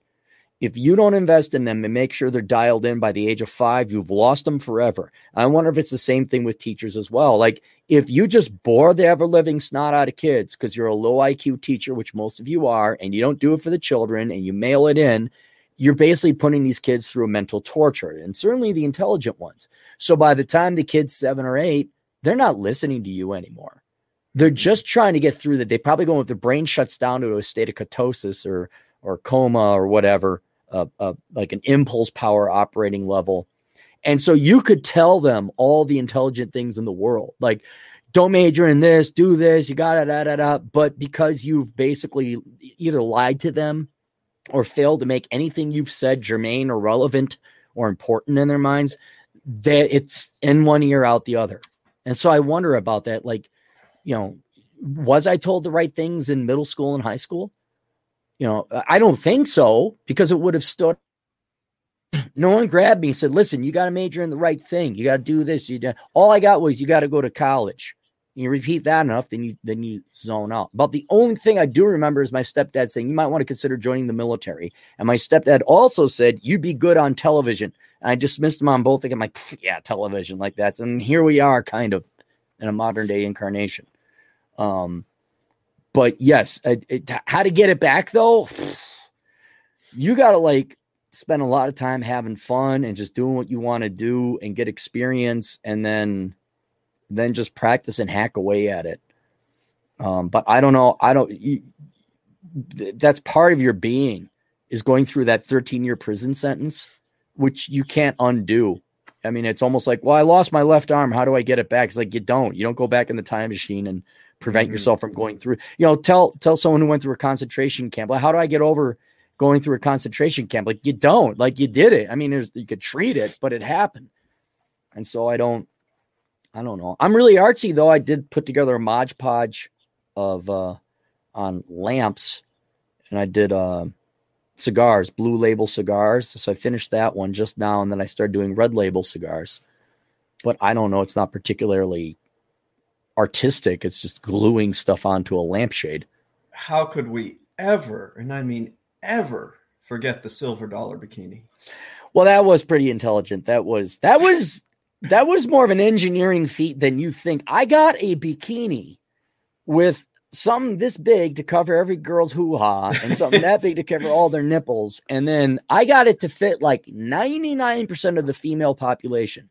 If you don't invest in them and make sure they're dialed in by the age of five, you've lost them forever. I wonder if it's the same thing with teachers as well. Like if you just bore the ever living snot out of kids because you're a low IQ teacher, which most of you are, and you don't do it for the children and you mail it in, you're basically putting these kids through a mental torture and certainly the intelligent ones. So by the time the kid's seven or eight, they're not listening to you anymore. They're just trying to get through the They Probably going if the brain shuts down to a state of ketosis or or coma or whatever, uh, uh, like an impulse power operating level. And so you could tell them all the intelligent things in the world, like don't major in this, do this, you got it, da, da, da. But because you've basically either lied to them or failed to make anything you've said germane or relevant or important in their minds, that it's in one ear out the other. And so I wonder about that. Like, you know, was I told the right things in middle school and high school? You know, I don't think so because it would have stood. No one grabbed me and said, "Listen, you got to major in the right thing. You got to do this. You do. All I got was you got to go to college. You repeat that enough, then you then you zone out. But the only thing I do remember is my stepdad saying you might want to consider joining the military. And my stepdad also said you'd be good on television. And I dismissed him on both. I'm like, yeah, television like that. And here we are, kind of in a modern day incarnation. Um, but yes, it, it, how to get it back though? You got to like spend a lot of time having fun and just doing what you want to do and get experience, and then then just practice and hack away at it. Um, but I don't know. I don't. You, th- that's part of your being is going through that 13 year prison sentence, which you can't undo. I mean, it's almost like, well, I lost my left arm. How do I get it back? It's like you don't. You don't go back in the time machine and prevent Mhm. yourself from going through. You know, tell tell someone who went through a concentration camp, like, how do I get over going through a concentration camp? Like, you don't. Like, you did it. I mean, there's you could treat it, but it happened. And so I don't. I don't know. I'm really artsy though. I did put together a Mod Podge of uh on lamps, and I did uh, cigars, blue label cigars. So I finished that one just now, and then I started doing red label cigars. But I don't know; it's not particularly artistic. It's just gluing stuff onto a lampshade. How could we ever, and I mean ever, forget the silver dollar bikini? Well, that was pretty intelligent. That was that was that was more of an engineering feat than you think. I got a bikini with something this big to cover every girl's hoo ha and something that big to cover all their nipples. And then I got it to fit like 99% of the female population.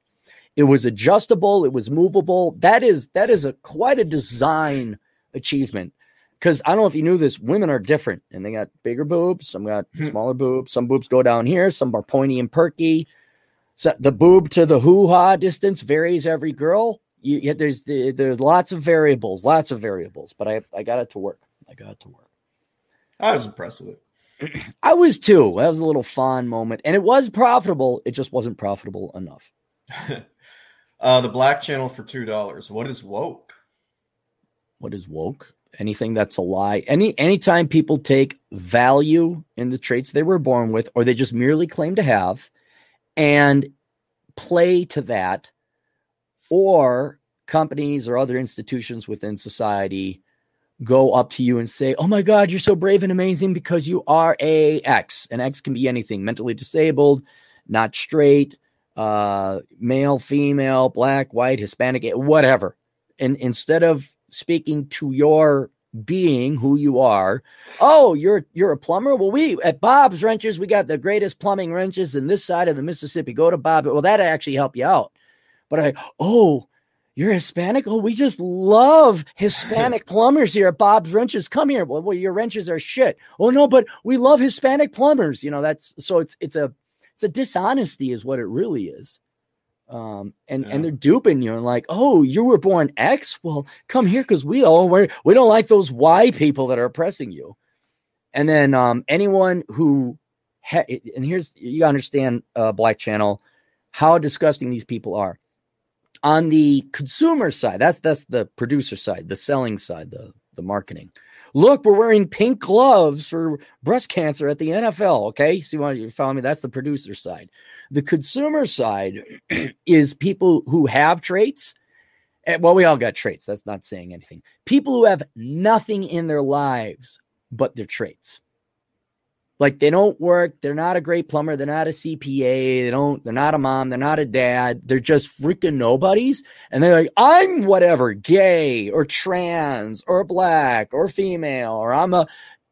It was adjustable, it was movable. That is that is a quite a design achievement. Because I don't know if you knew this, women are different and they got bigger boobs, some got hmm. smaller boobs, some boobs go down here, some are pointy and perky. So the boob to the hoo ha distance varies every girl. You, there's there's lots of variables, lots of variables, but I I got it to work. I got it to work. I was impressed with it. I was too. That was a little fun moment, and it was profitable. It just wasn't profitable enough. uh, the Black Channel for two dollars. What is woke? What is woke? Anything that's a lie. Any anytime people take value in the traits they were born with, or they just merely claim to have, and play to that, or companies or other institutions within society go up to you and say, "Oh my God, you're so brave and amazing because you are a X." And X can be anything: mentally disabled, not straight, uh, male, female, black, white, Hispanic, whatever. And instead of speaking to your being who you are. Oh, you're you're a plumber. Well, we at Bob's Wrenches, we got the greatest plumbing wrenches in this side of the Mississippi. Go to Bob. Well, that actually help you out. But I, oh, you're Hispanic. Oh, we just love Hispanic plumbers here at Bob's Wrenches. Come here. Well, well, your wrenches are shit. Oh no, but we love Hispanic plumbers. You know that's so it's it's a it's a dishonesty is what it really is. Um, and yeah. and they're duping you and like, oh, you were born X. Well, come here because we all we we don't like those Y people that are oppressing you. And then um, anyone who ha- and here's you understand uh, Black Channel how disgusting these people are. On the consumer side, that's that's the producer side, the selling side, the the marketing. Look, we're wearing pink gloves for breast cancer at the NFL. Okay, see why you follow me? That's the producer side. The consumer side is people who have traits. Eh, well, we all got traits. That's not saying anything. People who have nothing in their lives but their traits. Like they don't work, they're not a great plumber, they're not a CPA, they don't, they're not a mom, they're not a dad, they're just freaking nobodies. And they're like, I'm whatever, gay or trans or black or female, or I'm a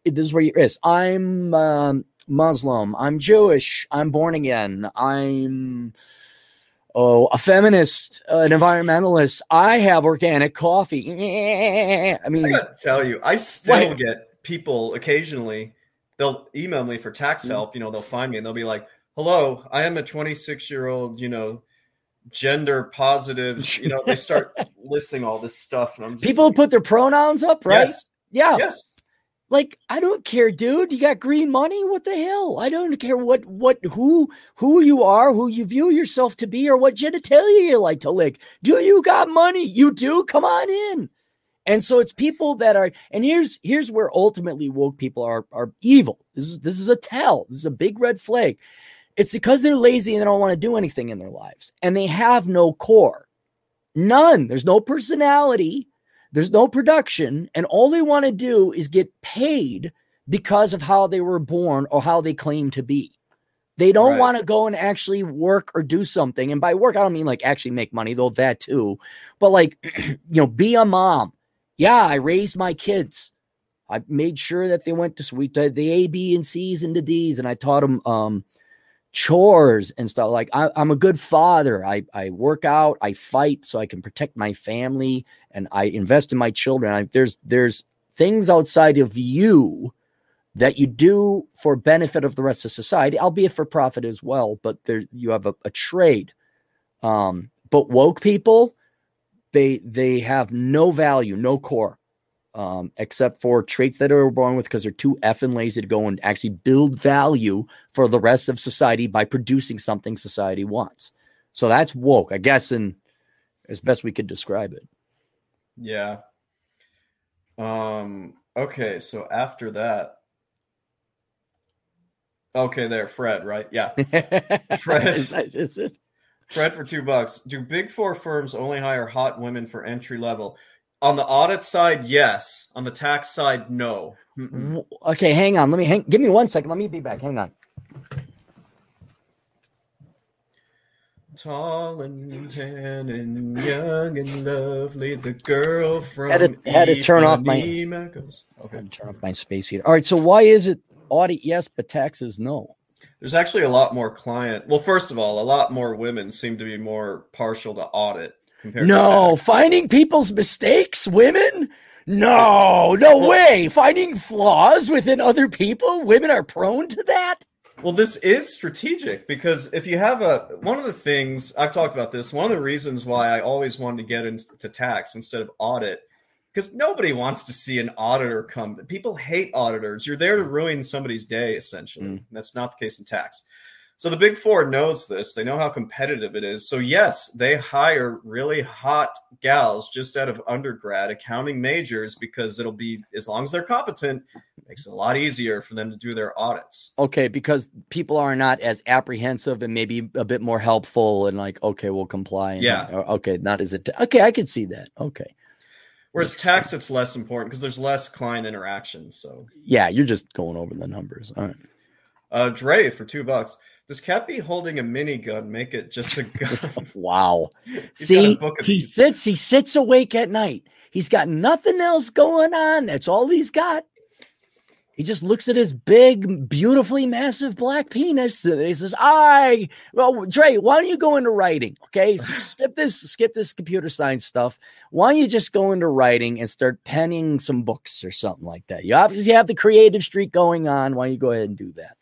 this is where you is. I'm um, Muslim. I'm Jewish. I'm born again. I'm oh a feminist, an environmentalist. I have organic coffee. I mean, I gotta tell you, I still what? get people occasionally. They'll email me for tax mm. help. You know, they'll find me and they'll be like, "Hello, I am a 26 year old. You know." gender positive you know they start listing all this stuff and i'm people like, put their pronouns up right yes. yeah yes like, I don't care, dude. You got green money? What the hell? I don't care what what who who you are, who you view yourself to be, or what genitalia you like to lick. Do you got money? You do? Come on in. And so it's people that are, and here's here's where ultimately woke people are are evil. This is this is a tell. This is a big red flag. It's because they're lazy and they don't want to do anything in their lives, and they have no core, none. There's no personality there's no production, and all they want to do is get paid because of how they were born or how they claim to be. They don't right. want to go and actually work or do something. And by work, I don't mean like actually make money, though that too, but like, you know, be a mom. Yeah, I raised my kids. I made sure that they went to sweet the A, B, and C's and the D's, and I taught them um, chores and stuff. Like I, am a good father. I, I work out, I fight so I can protect my family and I invest in my children. I, there's there's things outside of you that you do for benefit of the rest of society, albeit for profit as well. But there you have a, a trade. Um, but woke people, they they have no value, no core um, except for traits that are born with because they're too effing lazy to go and actually build value for the rest of society by producing something society wants. So that's woke, I guess, and as best we could describe it. Yeah. Um, Okay, so after that. Okay, there, Fred, right? Yeah. Fred. is, that, is it? Fred for two bucks. Do big four firms only hire hot women for entry level? On the audit side, yes. On the tax side, no. Mm-mm. Okay, hang on. Let me hang. Give me one second. Let me be back. Hang on. Tall and tan and young and lovely, the girl from Had to- had to turn off my- Okay. Turn off my space heater. All right. So why is it audit yes, but taxes no? There's actually a lot more client. Well, first of all, a lot more women seem to be more partial to audit compared No, to finding people's mistakes, women. No, no Well- way. Finding flaws within other people, women are prone to that. Well, this is strategic because if you have a one of the things I've talked about this, one of the reasons why I always wanted to get into tax instead of audit, because nobody wants to see an auditor come. People hate auditors. You're there to ruin somebody's day, essentially. Mm. That's not the case in tax. So the big four knows this. They know how competitive it is. So yes, they hire really hot gals just out of undergrad accounting majors because it'll be as long as they're competent, makes it a lot easier for them to do their audits. Okay, because people are not as apprehensive and maybe a bit more helpful and like, okay, we'll comply. And, Yeah. or, okay, not as it. Okay, I could see that. Okay. Whereas tax, it's less important because there's less client interaction. So, Yeah, you're just going over the numbers. All right. uh, Dre for two bucks. Does Cappy holding a minigun make it just a gun? Wow. He's got a See, he these. sits, he sits awake at night. He's got nothing else going on. That's all he's got. He just looks at his big, beautifully massive black penis and he says, I well, Dre, why don't you go into writing? Okay. So skip this, skip this computer science stuff. Why don't you just go into writing and start penning some books or something like that? You obviously have the creative streak going on. Why don't you go ahead and do that?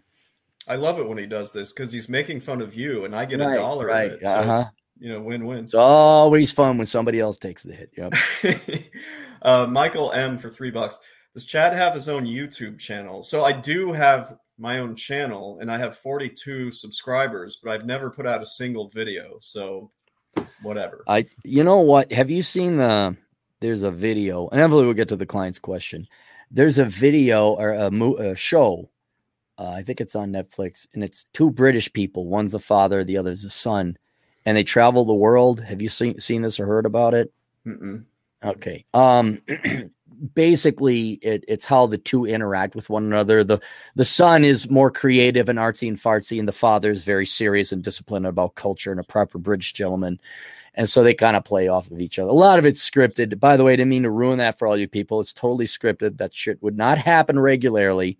I love it when he does this because he's making fun of you, and I get Right, a dollar right, of it. So uh-huh. it's, you know, win-win. It's always fun when somebody else takes the hit. Yep. uh, Michael M for three bucks. Does Chad have his own YouTube channel? So I do have my own channel, and I have 42 subscribers, but I've never put out a single video. So whatever. I, you know what? Have you seen the? There's a video, and eventually we'll get to the client's question. There's a video or a, mo- a show. Uh, I think it's on Netflix, and it's two British people. One's a father, the other's a son, and they travel the world. Have you seen seen this or heard about it? Mm-mm. Okay. Um basically it, it's how the two interact with one another. The the son is more creative and artsy and fartsy, and the father is very serious and disciplined about culture and a proper British gentleman. And so they kind of play off of each other. A lot of it's scripted. By the way, I didn't mean to ruin that for all you people. It's totally scripted. That shit would not happen regularly,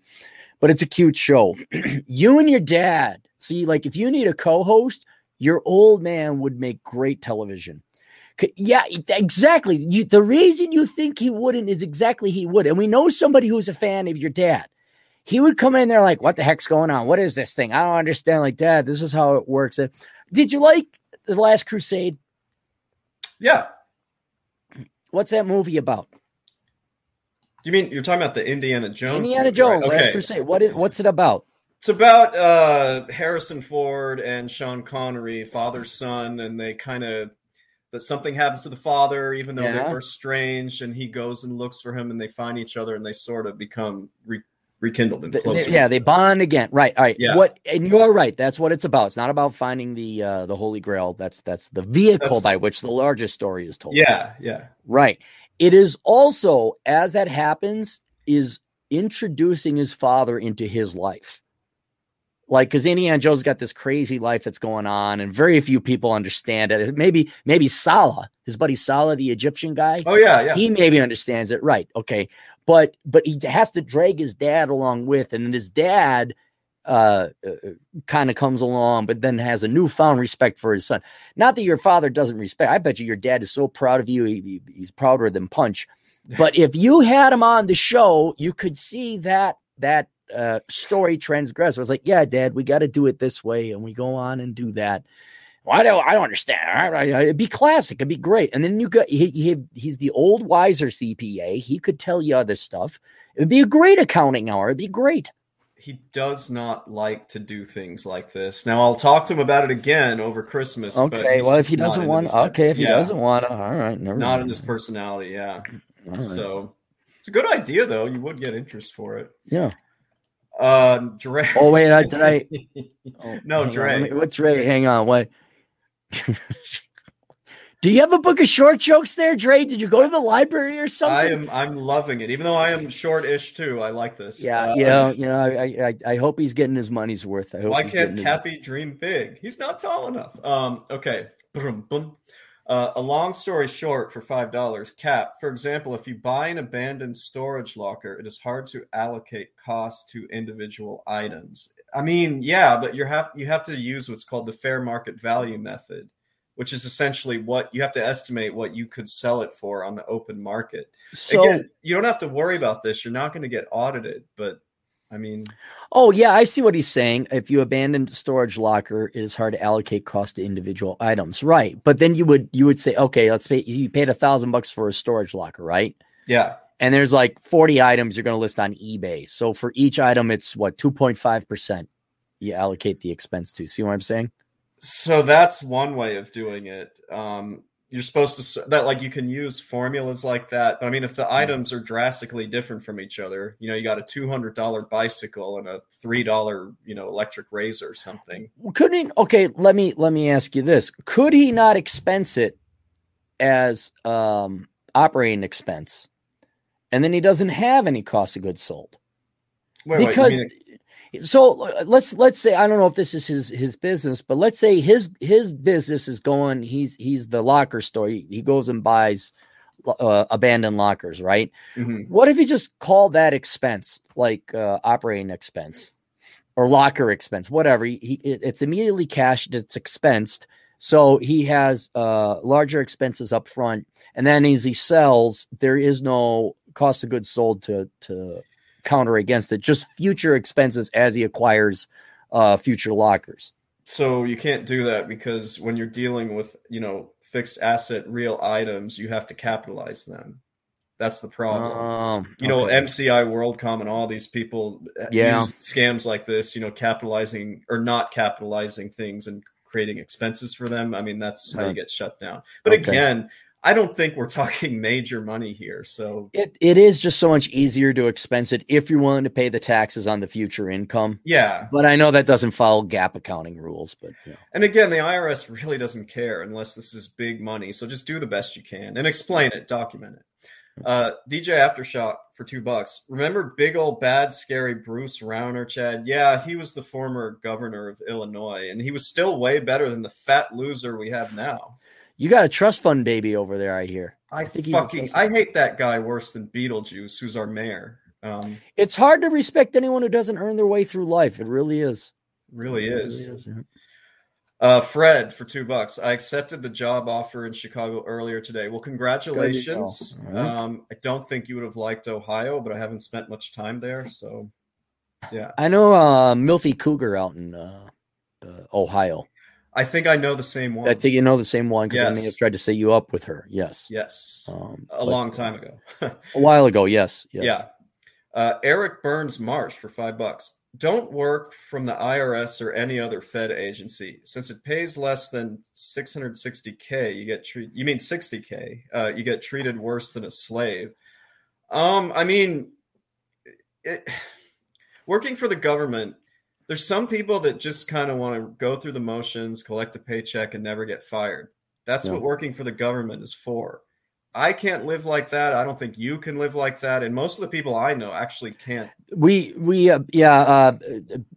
but it's a cute show. you and your dad, see, like if you need a co-host, your old man would make great television. Yeah, exactly. You, the reason you think he wouldn't is exactly he would. And we know somebody who's a fan of your dad. He would come in there like, "What the heck's going on? What is this thing? I don't understand." Like, Dad, this is how it works. And did you like the Last Crusade? Yeah. What's that movie about? You mean you're talking about the Indiana Jones? Indiana movie, Jones, right? Last Okay. Crusade. What is what's it about? It's about uh, Harrison Ford and Sean Connery, father son, and they kind of that something happens to the father, even though Yeah. they were estranged, and he goes and looks for him, and they find each other, and they sort of become re- rekindled and closer. they- yeah, they bond again. Right. All right. Yeah. What and you're right. That's what it's about. It's not about finding the uh the Holy Grail. That's that's the vehicle That's- by which the largest story is told. yeah, yeah. Right. It is also, as that happens, is introducing his father into his life. Like, because Indiana Jones got this crazy life that's going on, and very few people understand it. Maybe, maybe Sallah, his buddy Sallah, the Egyptian guy, Oh yeah, yeah. he maybe understands it. Right. Okay. But but he has to drag his dad along with, and then his dad uh, uh kind of comes along, but then has a newfound respect for his son. Not that your father doesn't respect. I bet you your dad is so proud of you. He- he's prouder than Punch. But if you had him on the show, you could see that that uh, story transgress. I was like, yeah, Dad, we got to do it this way, and we go on and do that. Well, I don't, I don't understand. All right, It'd be classic. It'd be great. And then you got he, he he's the old wiser CPA. He could tell you other stuff. It'd be a great accounting hour. It'd be great. he does not like to do things like this. Now I'll talk to him about it again over Christmas. Okay. Well, if he doesn't want, okay. If he yeah, doesn't want, to, all right. Never not in his personality. Yeah. Right. So It's a good idea, though. You would get interest for it. Yeah. Uh, Dre. Oh wait, I, did I? Oh, no, Dre. me- what Dre? Hang on, what? Do you have a book of short jokes there, Dre? Did you go to the library or something? I am. I'm loving it. Even though I am short-ish too, I like this. Yeah, Uh, you know, you know, I, I, I hope he's getting his money's worth. I hope. Why can't getting his- Cappy dream big? He's not tall enough. Um, okay. Boom, boom. Uh, a long story short, for five dollars, Cap. For example, if you buy an abandoned storage locker, it is hard to allocate costs to individual items. I mean, yeah, but you have you have to use what's called the fair market value method, which is essentially what you have to estimate what you could sell it for on the open market. So, Again, you don't have to worry about this. You're not going to get audited, but I mean, oh yeah, I see what he's saying. If you abandon the storage locker, it is hard to allocate cost to individual items, right? But then you would you would say, okay, let's pay. You paid a thousand bucks for a storage locker, right? yeah, and there's like 40 items you're going to list on eBay. So for each item, it's what 2.5% you allocate the expense to. See what I'm saying? So that's one way of doing it. Um, you're supposed to that like you can use formulas like that. But I mean, if the items are drastically different from each other, you know, you got a two hundred dollar bicycle and a three dollar, you know, electric razor or something. Couldn't he, okay, let me let me ask you this. Could he not expense it as um operating expense? And then he doesn't have any cost of goods sold. Wait, wait, because mean- so let's let's say I don't know if this is his his business, but let's say his his business is going. He's he's the locker store. He, he goes and buys uh, abandoned lockers, right? Mhm. What if you just call that expense like uh, operating expense or locker expense, whatever? He, he it- it's immediately cashed. It's expensed. So he has uh, larger expenses up front, and then as he sells, there is no cost of goods sold to to counter against it. Just future expenses as he acquires uh, future lockers. so you can't do that because when you're dealing with you know fixed asset real items, you have to capitalize them. That's the problem. Um, you know okay. mci worldcom and all these people Yeah. use scams like this you know capitalizing or not capitalizing things and creating expenses for them i mean that's how Right. you get shut down but Okay. again i don't think we're talking major money here so It it is just so much easier to expense it if you're willing to pay the taxes on the future income. yeah But I know that doesn't follow GAAP accounting rules. But yeah. and again the irs really doesn't care unless this is big money so just do the best you can and explain it document it uh, DJ Aftershock for two bucks. Remember big old bad scary Bruce Rauner, Chad? Yeah, he was the former governor of Illinois, and he was still way better than the fat loser we have now. You got a trust fund baby over there, I hear. I think he's fucking I hate that guy worse than Beetlejuice, who's our mayor. Um, It's hard to respect anyone who doesn't earn their way through life. It really is. really is. really is, yeah. Uh, Fred for two bucks. I accepted the job offer in Chicago earlier today. Well, congratulations. There you go. All right. Um, I don't think you would have liked Ohio, but I haven't spent much time there, so yeah. I know uh Milfy Cougar out in uh, uh, Ohio. I think I know the same one. I think you know the same one because I may Yes. have tried to set you up with her. Yes. yes, Um, a long time ago. A while ago, yes. Yes. Yeah. Uh, Eric Burns Marsh for five bucks. Don't work from the IRS or any other Fed agency since it pays less than 660k. You get treated. You mean 60k? Uh, you get treated worse than a slave. Um, I mean, it, working for the government. There's some people that just kind of want to go through the motions, collect a paycheck, and never get fired. That's Yeah. what working for the government is for. I can't live like that. I don't think you can live like that. And most of the people I know actually can't. We we uh, yeah, uh,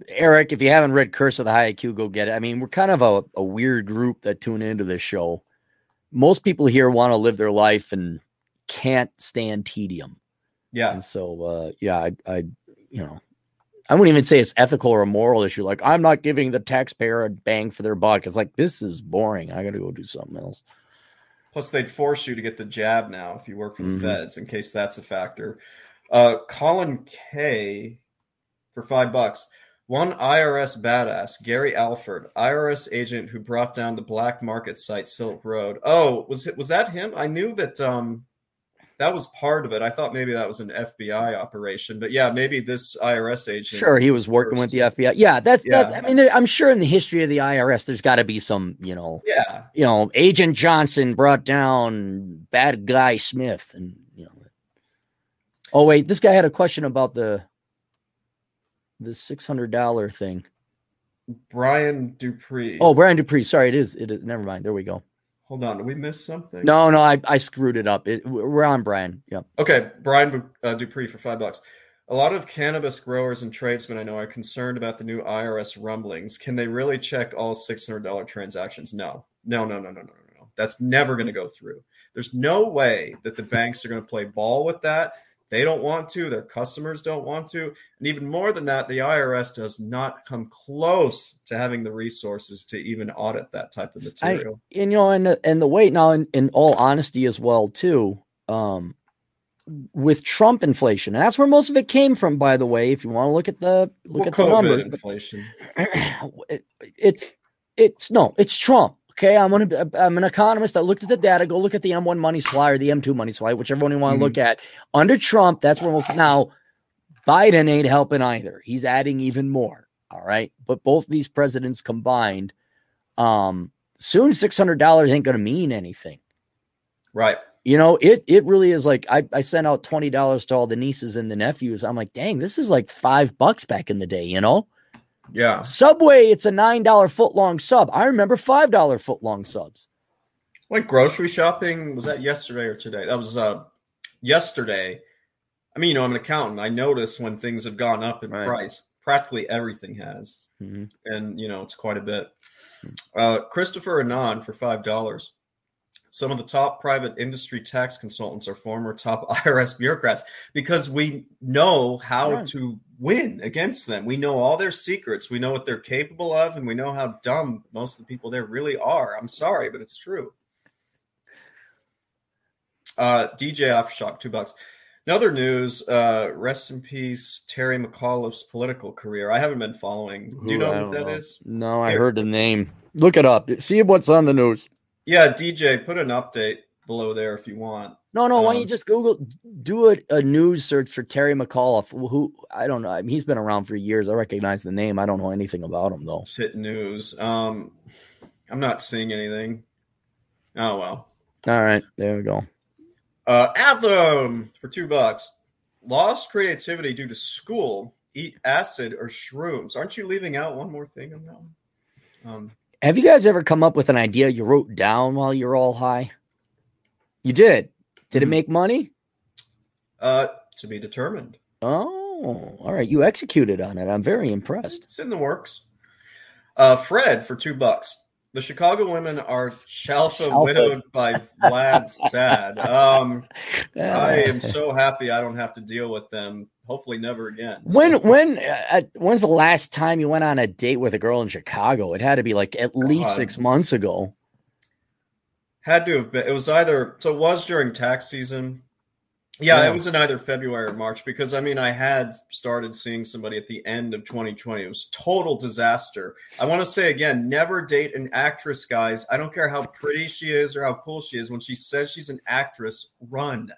Eric. If you haven't read Curse of the High IQ, go get it. I mean, we're kind of a, a weird group that tune into this show. Most people here want to live their life and can't stand tedium, Yeah. and so uh, yeah, I, I you know, I wouldn't even say it's ethical or a moral issue. Like I'm not giving the taxpayer a bang for their buck. It's like this is boring. I got to go do something else. Plus, they'd force you to get the jab now if you work for the Mhm. feds, in case that's a factor. Uh, Colin K for five bucks. One IRS badass, Gary Alford, IRS agent who brought down the black market site Silk Road. Oh, was it was that him? I knew that um that was part of it. I thought maybe that was an FBI operation, but yeah, maybe this IRS agent. Sure, he was working with the FBI. Yeah, that's that's. I mean, I'm sure in the history of the IRS, there's got to be some, you know, Yeah, you know, Agent Johnson brought down bad guy Smith, and you know, Oh wait, this guy had a question about the the six hundred dollar thing. Brian Dupree. Oh, Brian Dupree. Sorry, it is. It is. Never mind. There we go. Hold on. Did we miss something? No, no, I, I screwed it up. It, we're on Brian. Yep. Okay, Brian uh, Dupree for five bucks. A lot of cannabis growers and tradesmen I know are concerned about the new IRS rumblings. Can they really check all six hundred dollar transactions? No, no, no, no, no, no, no, no. That's never going to go through. There's no way that the banks are going to play ball with that. They don't want to. Their customers don't want to. And even more than that, the IRS does not come close to having the resources to even audit that type of material. I, and you know, and and the way now, in, in all honesty, as well, too, um, with Trump inflation, and that's where most of it came from. By the way, if you want to look at the look Well, at the COVID numbers, inflation. it, it's it's no, it's Trump. Okay, I'm gonna I'm an economist. I looked at the data. Go look at the M1 money supply or the M2 money supply, whichever one you want to look at. Under Trump, that's where most now Biden ain't helping either. He's adding even more. All right, but both these presidents combined, um, soon six hundred dollars ain't gonna mean anything. Right. You know, it it really is like I, I sent out twenty dollars to all the nieces and the nephews. I'm like, dang, this is like five bucks back in the day, you know? Yeah. Subway, it's a nine dollar foot long sub. I remember five dollar foot long subs. Went grocery shopping. Was that yesterday or today? That was uh yesterday. I mean, you know, I'm an accountant. I notice when things have gone up in Right. price. Practically everything has, Mhm. and you know, it's quite a bit. Uh, Christopher Anon for five dollars. Some of the top private industry tax consultants are former top IRS bureaucrats because we know how Right. to win against them. We know all their secrets. We know what they're capable of, and we know how dumb most of the people there really are. I'm sorry, but it's true. Uh, DJ Aftershock, two bucks. In other news, uh, rest in peace, Terry McAuliffe's political career. I haven't been following. Do you Ooh, know I what don't that know. is? No, I Here. heard the name. Look it up. See what's on the news. Yeah, DJ, put an update below there if you want. No, no. why don't you Um, just Google, do a, a news search for Terry McAuliffe? Who I don't know. I mean, he's been around for years. I recognize the name. I don't know anything about him though. Hit news. Um, I'm not seeing anything. Oh well. All right, there we go. Uh, Anthem for two bucks. Lost creativity due to school. Eat acid or shrooms. Aren't you leaving out one more thing on that one? Um, Have you guys ever come up with an idea you wrote down while you're all high? You did. Did it Mhm. make money? uh, to be determined. Oh, all right. You executed on it. I'm very impressed. It's in the works. Uh, Fred for two bucks. The Chicago women are Shalfa Shalfa. widowed by Vlad Sad. Um, I am Uh, so happy I don't have to deal with them. Hopefully, never again. When when uh, when's the last time you went on a date with a girl in Chicago? It had to be like at least God. six months ago. had to have been, it was either so it was during tax season. Yeah, Yeah. it was in either February or March because I mean I had started seeing somebody at the end of 2020. It was total disaster. I want to say again, never date an actress, guys. I don't care how pretty she is or how cool she is. When she says she's an actress, run.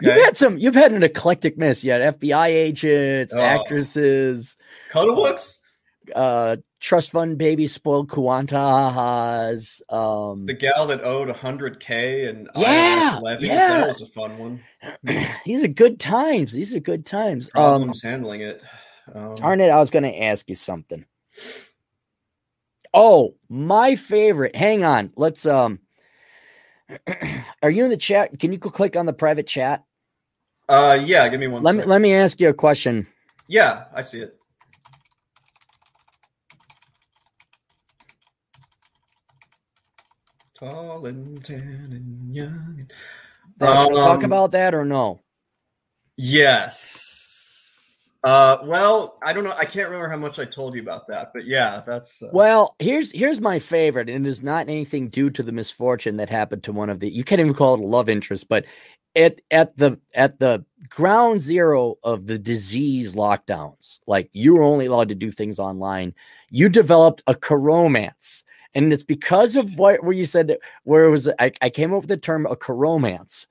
You've had some. You've had an eclectic mess. You had FBI agents, Oh. actresses, cuddle books. uh, trust fund baby, spoiled Kuantas. Um, The gal that owed 100k and Yeah, IRS levies, yeah. that was a fun one. these are good times. These are good times. Um, Problems handling it. Um, darn it, I was going to ask you something. Oh, my favorite. Hang on. Let's. Um, are you in the chat? Can you click on the private chat? uh, yeah, give me one. Let me let me ask you a question. Yeah, I see it. Tall and tan and young. and- we talk Um, about that or no? Yes. Uh, well, I don't know. I can't remember how much I told you about that, but yeah, that's uh, Well, here's here's my favorite, and it is not anything due to the misfortune that happened to one of the. You can't even call it a love interest, but at at the at the ground zero of the disease lockdowns, like you were only allowed to do things online. You developed a coromance, and it's because of what where you said where it was. I, I came up with the term a coromance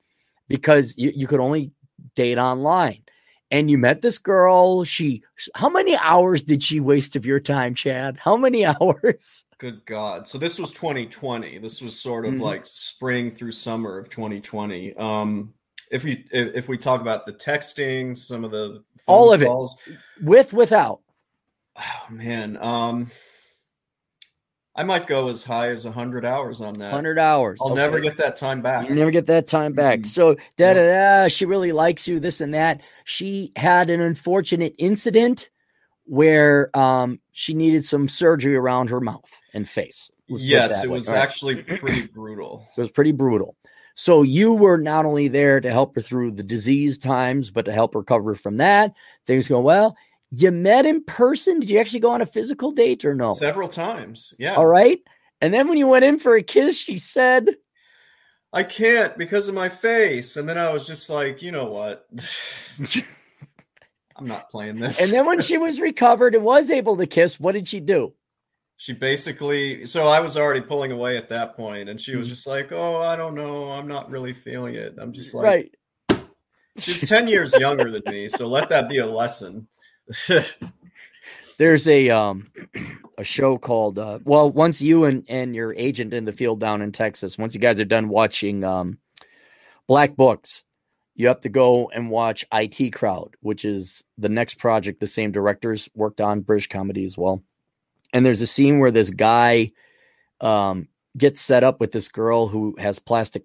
because you, you could only date online. And you met this girl. She, how many hours did she waste of your time, Chad? How many hours? good God. So this was 2020. This was sort of Mhm. like spring through summer of 2020. Um, if we if, we talk about the texting, some of the All of it. With, without. Oh man, um, I might go as high as hundred hours on that. 100 hours. I'll never get that time back. You never get that time back. Mhm. So da da da. She really likes you. This and that. She had an unfortunate incident where um she needed some surgery around her mouth and face. Let's yes, that it way. was All right. actually pretty brutal. It was pretty brutal. So you were not only there to help her through the disease times, but to help her recover from that. Things go well. You met in person. Did you actually go on a physical date or no? Several times. Yeah. All right. And then when you went in for a kiss, she said, I can't because of my face. And then I was just like, you know what? I'm not playing this. and then when she was recovered and was able to kiss, what did she do? she basically so I was already pulling away at that point, and she was Mhm. just like, Oh, I don't know, I'm not really feeling it. I'm just like right. she's 10 years younger than me, so let that be a lesson. There's a um a show called uh well, once you and, and your agent in the field down in Texas, once you guys are done watching um Black Books, you have to go and watch IT Crowd, which is the next project the same directors worked on, British comedy as well. And there's a scene where this guy um gets set up with this girl who has plastic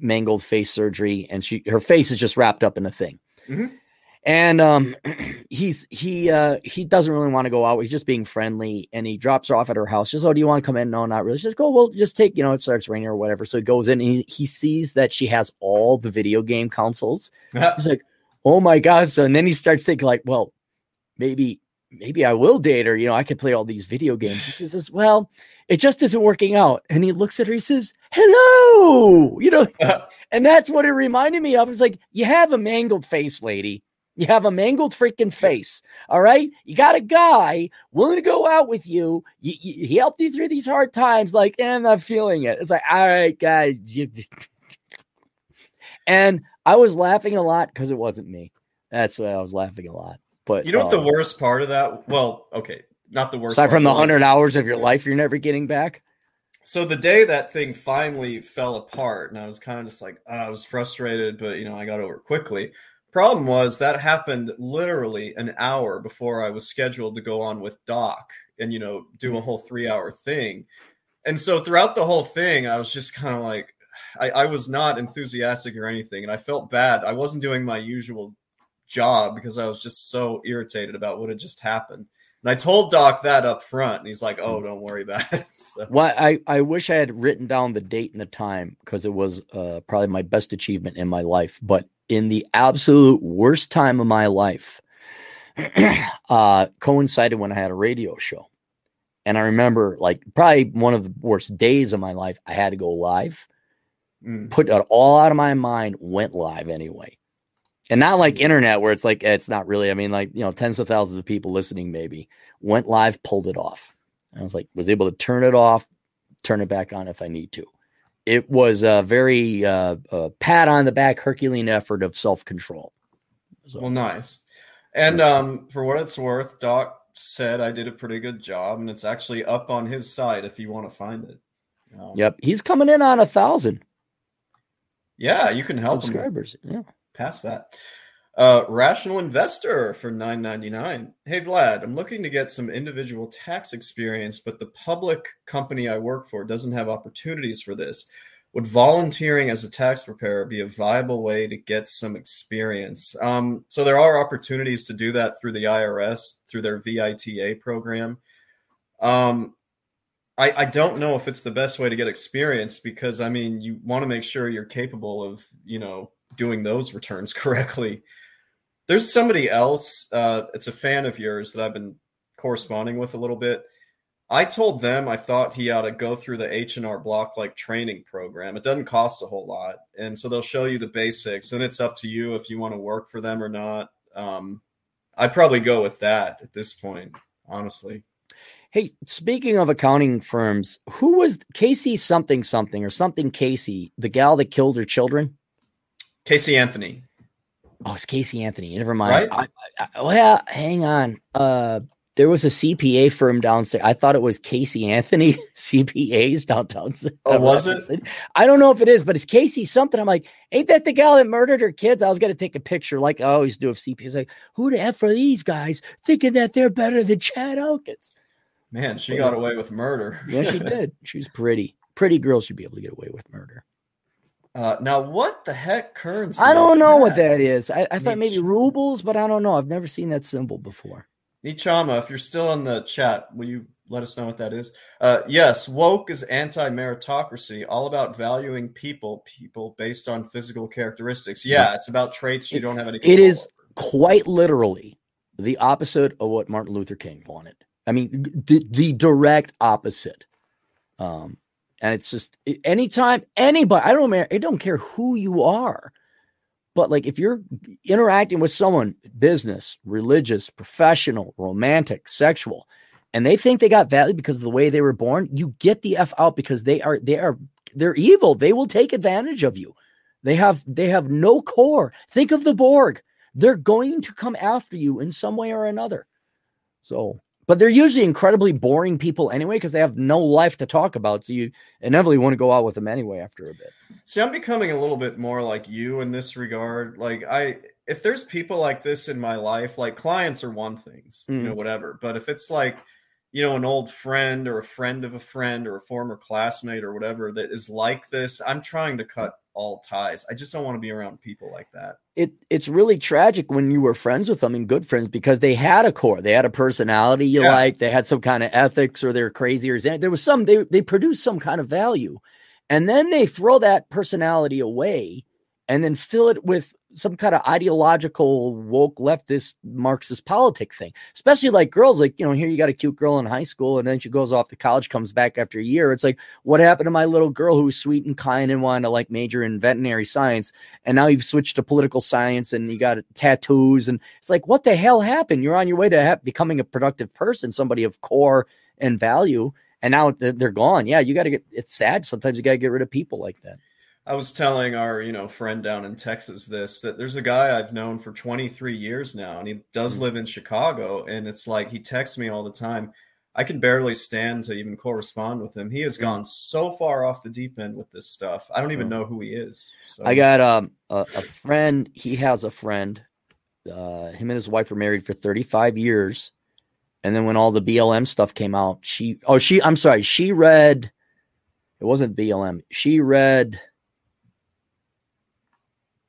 mangled face surgery and she her face is just wrapped up in a thing. Mhm. And um he's he uh he doesn't really want to go out. He's just being friendly and he drops her off at her house. Just, oh, do you want to come in? No, not really. She says, go, well, just take, you know, it starts raining or whatever. So he goes in and he, he sees that she has all the video game consoles. He's like, oh my God. So and then he starts thinking, like, well, maybe, maybe I will date her. You know, I could play all these video games. She says, Well, it just isn't working out. And he looks at her, he says, Hello. You know, and that's what it reminded me of. It's like, you have a mangled face, lady. You have a mangled freaking face. All right. You got a guy willing to go out with you. you, you- he helped you through these hard times. Like, eh, I'm not feeling it. It's like, all right, guys. and I was laughing a lot because it wasn't me. That's why I was laughing a lot. But You know what the uh, worst part of that? Well, okay, not the worst. aside part, from the hundred hours of your life you're never getting back. So the day that thing finally fell apart, and I was kind of just like, uh, I was frustrated, but you know, I got over it quickly. Problem was that happened literally an hour before I was scheduled to go on with Doc and you know do a whole three hour thing. And so throughout the whole thing, I was just kind of like, I, I was not enthusiastic or anything, and I felt bad. I wasn't doing my usual job because I was just so irritated about what had just happened. And I told Doc that up front, and he's like, "Oh, don't worry about it." So, Why I, I wish I had written down the date and the time because it was uh, probably my best achievement in my life. But in the absolute worst time of my life, uh, coincided when I had a radio show. And I remember like probably one of the worst days of my life. I had to go live, mm. put it all out of my mind, went live anyway. And not like internet where it's like, it's not really, I mean, like, you know, tens of thousands of people listening, maybe went live, pulled it off. I was like, was able to turn it off, turn it back on if I need to. It was a very uh, uh, pat on the back, Herculean effort of self control. So, Well, nice. And um, for what it's worth, Doc said I did a pretty good job, and it's actually up on his site if you want to find it. Um, yep, he's coming in on a thousand Yeah, you can help him subscribers. Yeah, pass that. Uh, Rational Investor for nine ninety nine. Hey Vlad, I'm looking to get some individual tax experience, but the public company I work for doesn't have opportunities for this. Would volunteering as a tax preparer be a viable way to get some experience? Um, so there are opportunities to do that through the IRS through their VITA program. Um, I, I don't know if it's the best way to get experience because I mean you want to make sure you're capable of you know doing those returns correctly. There's somebody else. Uh, it's a fan of yours that I've been corresponding with a little bit. I told them I thought he ought to go through the H and R Block like training program. It doesn't cost a whole lot, and so they'll show you the basics. And it's up to you if you want to work for them or not. Um, I'd probably go with that at this point, honestly. Hey, speaking of accounting firms, who was Casey something something or something Casey, the gal that killed her children? Casey Anthony. Oh, it's Casey Anthony. Never mind. Right? I, I, well, hang on. Uh, there was a CPA firm downstairs. I thought it was Casey Anthony CPAs downtown. Oh, was it? I don't know if it is, but it's Casey something. I'm like, ain't that the gal that murdered her kids? I was gonna take a picture, like I always do of CPAs. Like, who the f are these guys thinking that they're better than Chad Elkins? Man, she got away with murder. yeah, she did. She's pretty. Pretty girl should be able to get away with murder. Uh, now, what the heck currency? I don't know that? what that is. I, I thought maybe rubles, but I don't know. I've never seen that symbol before. Nichama, if you're still in the chat, will you let us know what that is? Uh, yes, woke is anti-meritocracy, all about valuing people, people based on physical characteristics. Yeah, it's about traits you it, don't have any. It is over. quite literally the opposite of what Martin Luther King wanted. I mean, the, the direct opposite. Um, and it's just anytime anybody, I don't I don't care who you are, but like if you're interacting with someone, business, religious, professional, romantic, sexual, and they think they got value because of the way they were born, you get the F out because they are they are they're evil. They will take advantage of you. They have they have no core. Think of the Borg. They're going to come after you in some way or another. So but they're usually incredibly boring people anyway because they have no life to talk about. So you inevitably want to go out with them anyway after a bit. See, I'm becoming a little bit more like you in this regard. Like I, if there's people like this in my life, like clients are one things, mm. you know, mm. whatever. But if it's like, you know, an old friend or a friend of a friend or a former classmate or whatever that is like this, I'm trying to cut all ties. I just don't want to be around people like that. It it's really tragic when you were friends with them and good friends because they had a core, they had a personality you yeah. like, they had some kind of ethics or they're crazy or there was some they they produced some kind of value. And then they throw that personality away and then fill it with some kind of ideological woke leftist Marxist politic thing. Especially like girls, like you know, here you got a cute girl in high school, and then she goes off to college, comes back after a year. It's like, what happened to my little girl who was sweet and kind and wanted to like major in veterinary science, and now you've switched to political science and you got tattoos, and it's like, what the hell happened? You're on your way to ha- becoming a productive person, somebody of core and value, and now they're gone. Yeah, you got to get. It's sad. Sometimes you got to get rid of people like that. I was telling our, you know, friend down in Texas this that there's a guy I've known for 23 years now, and he does mm-hmm. live in Chicago. And it's like he texts me all the time. I can barely stand to even correspond with him. He has mm-hmm. gone so far off the deep end with this stuff. I don't even know who he is. So. I got um, a, a friend. He has a friend. Uh, him and his wife were married for 35 years. And then when all the BLM stuff came out, she, oh, she, I'm sorry, she read, it wasn't BLM. She read,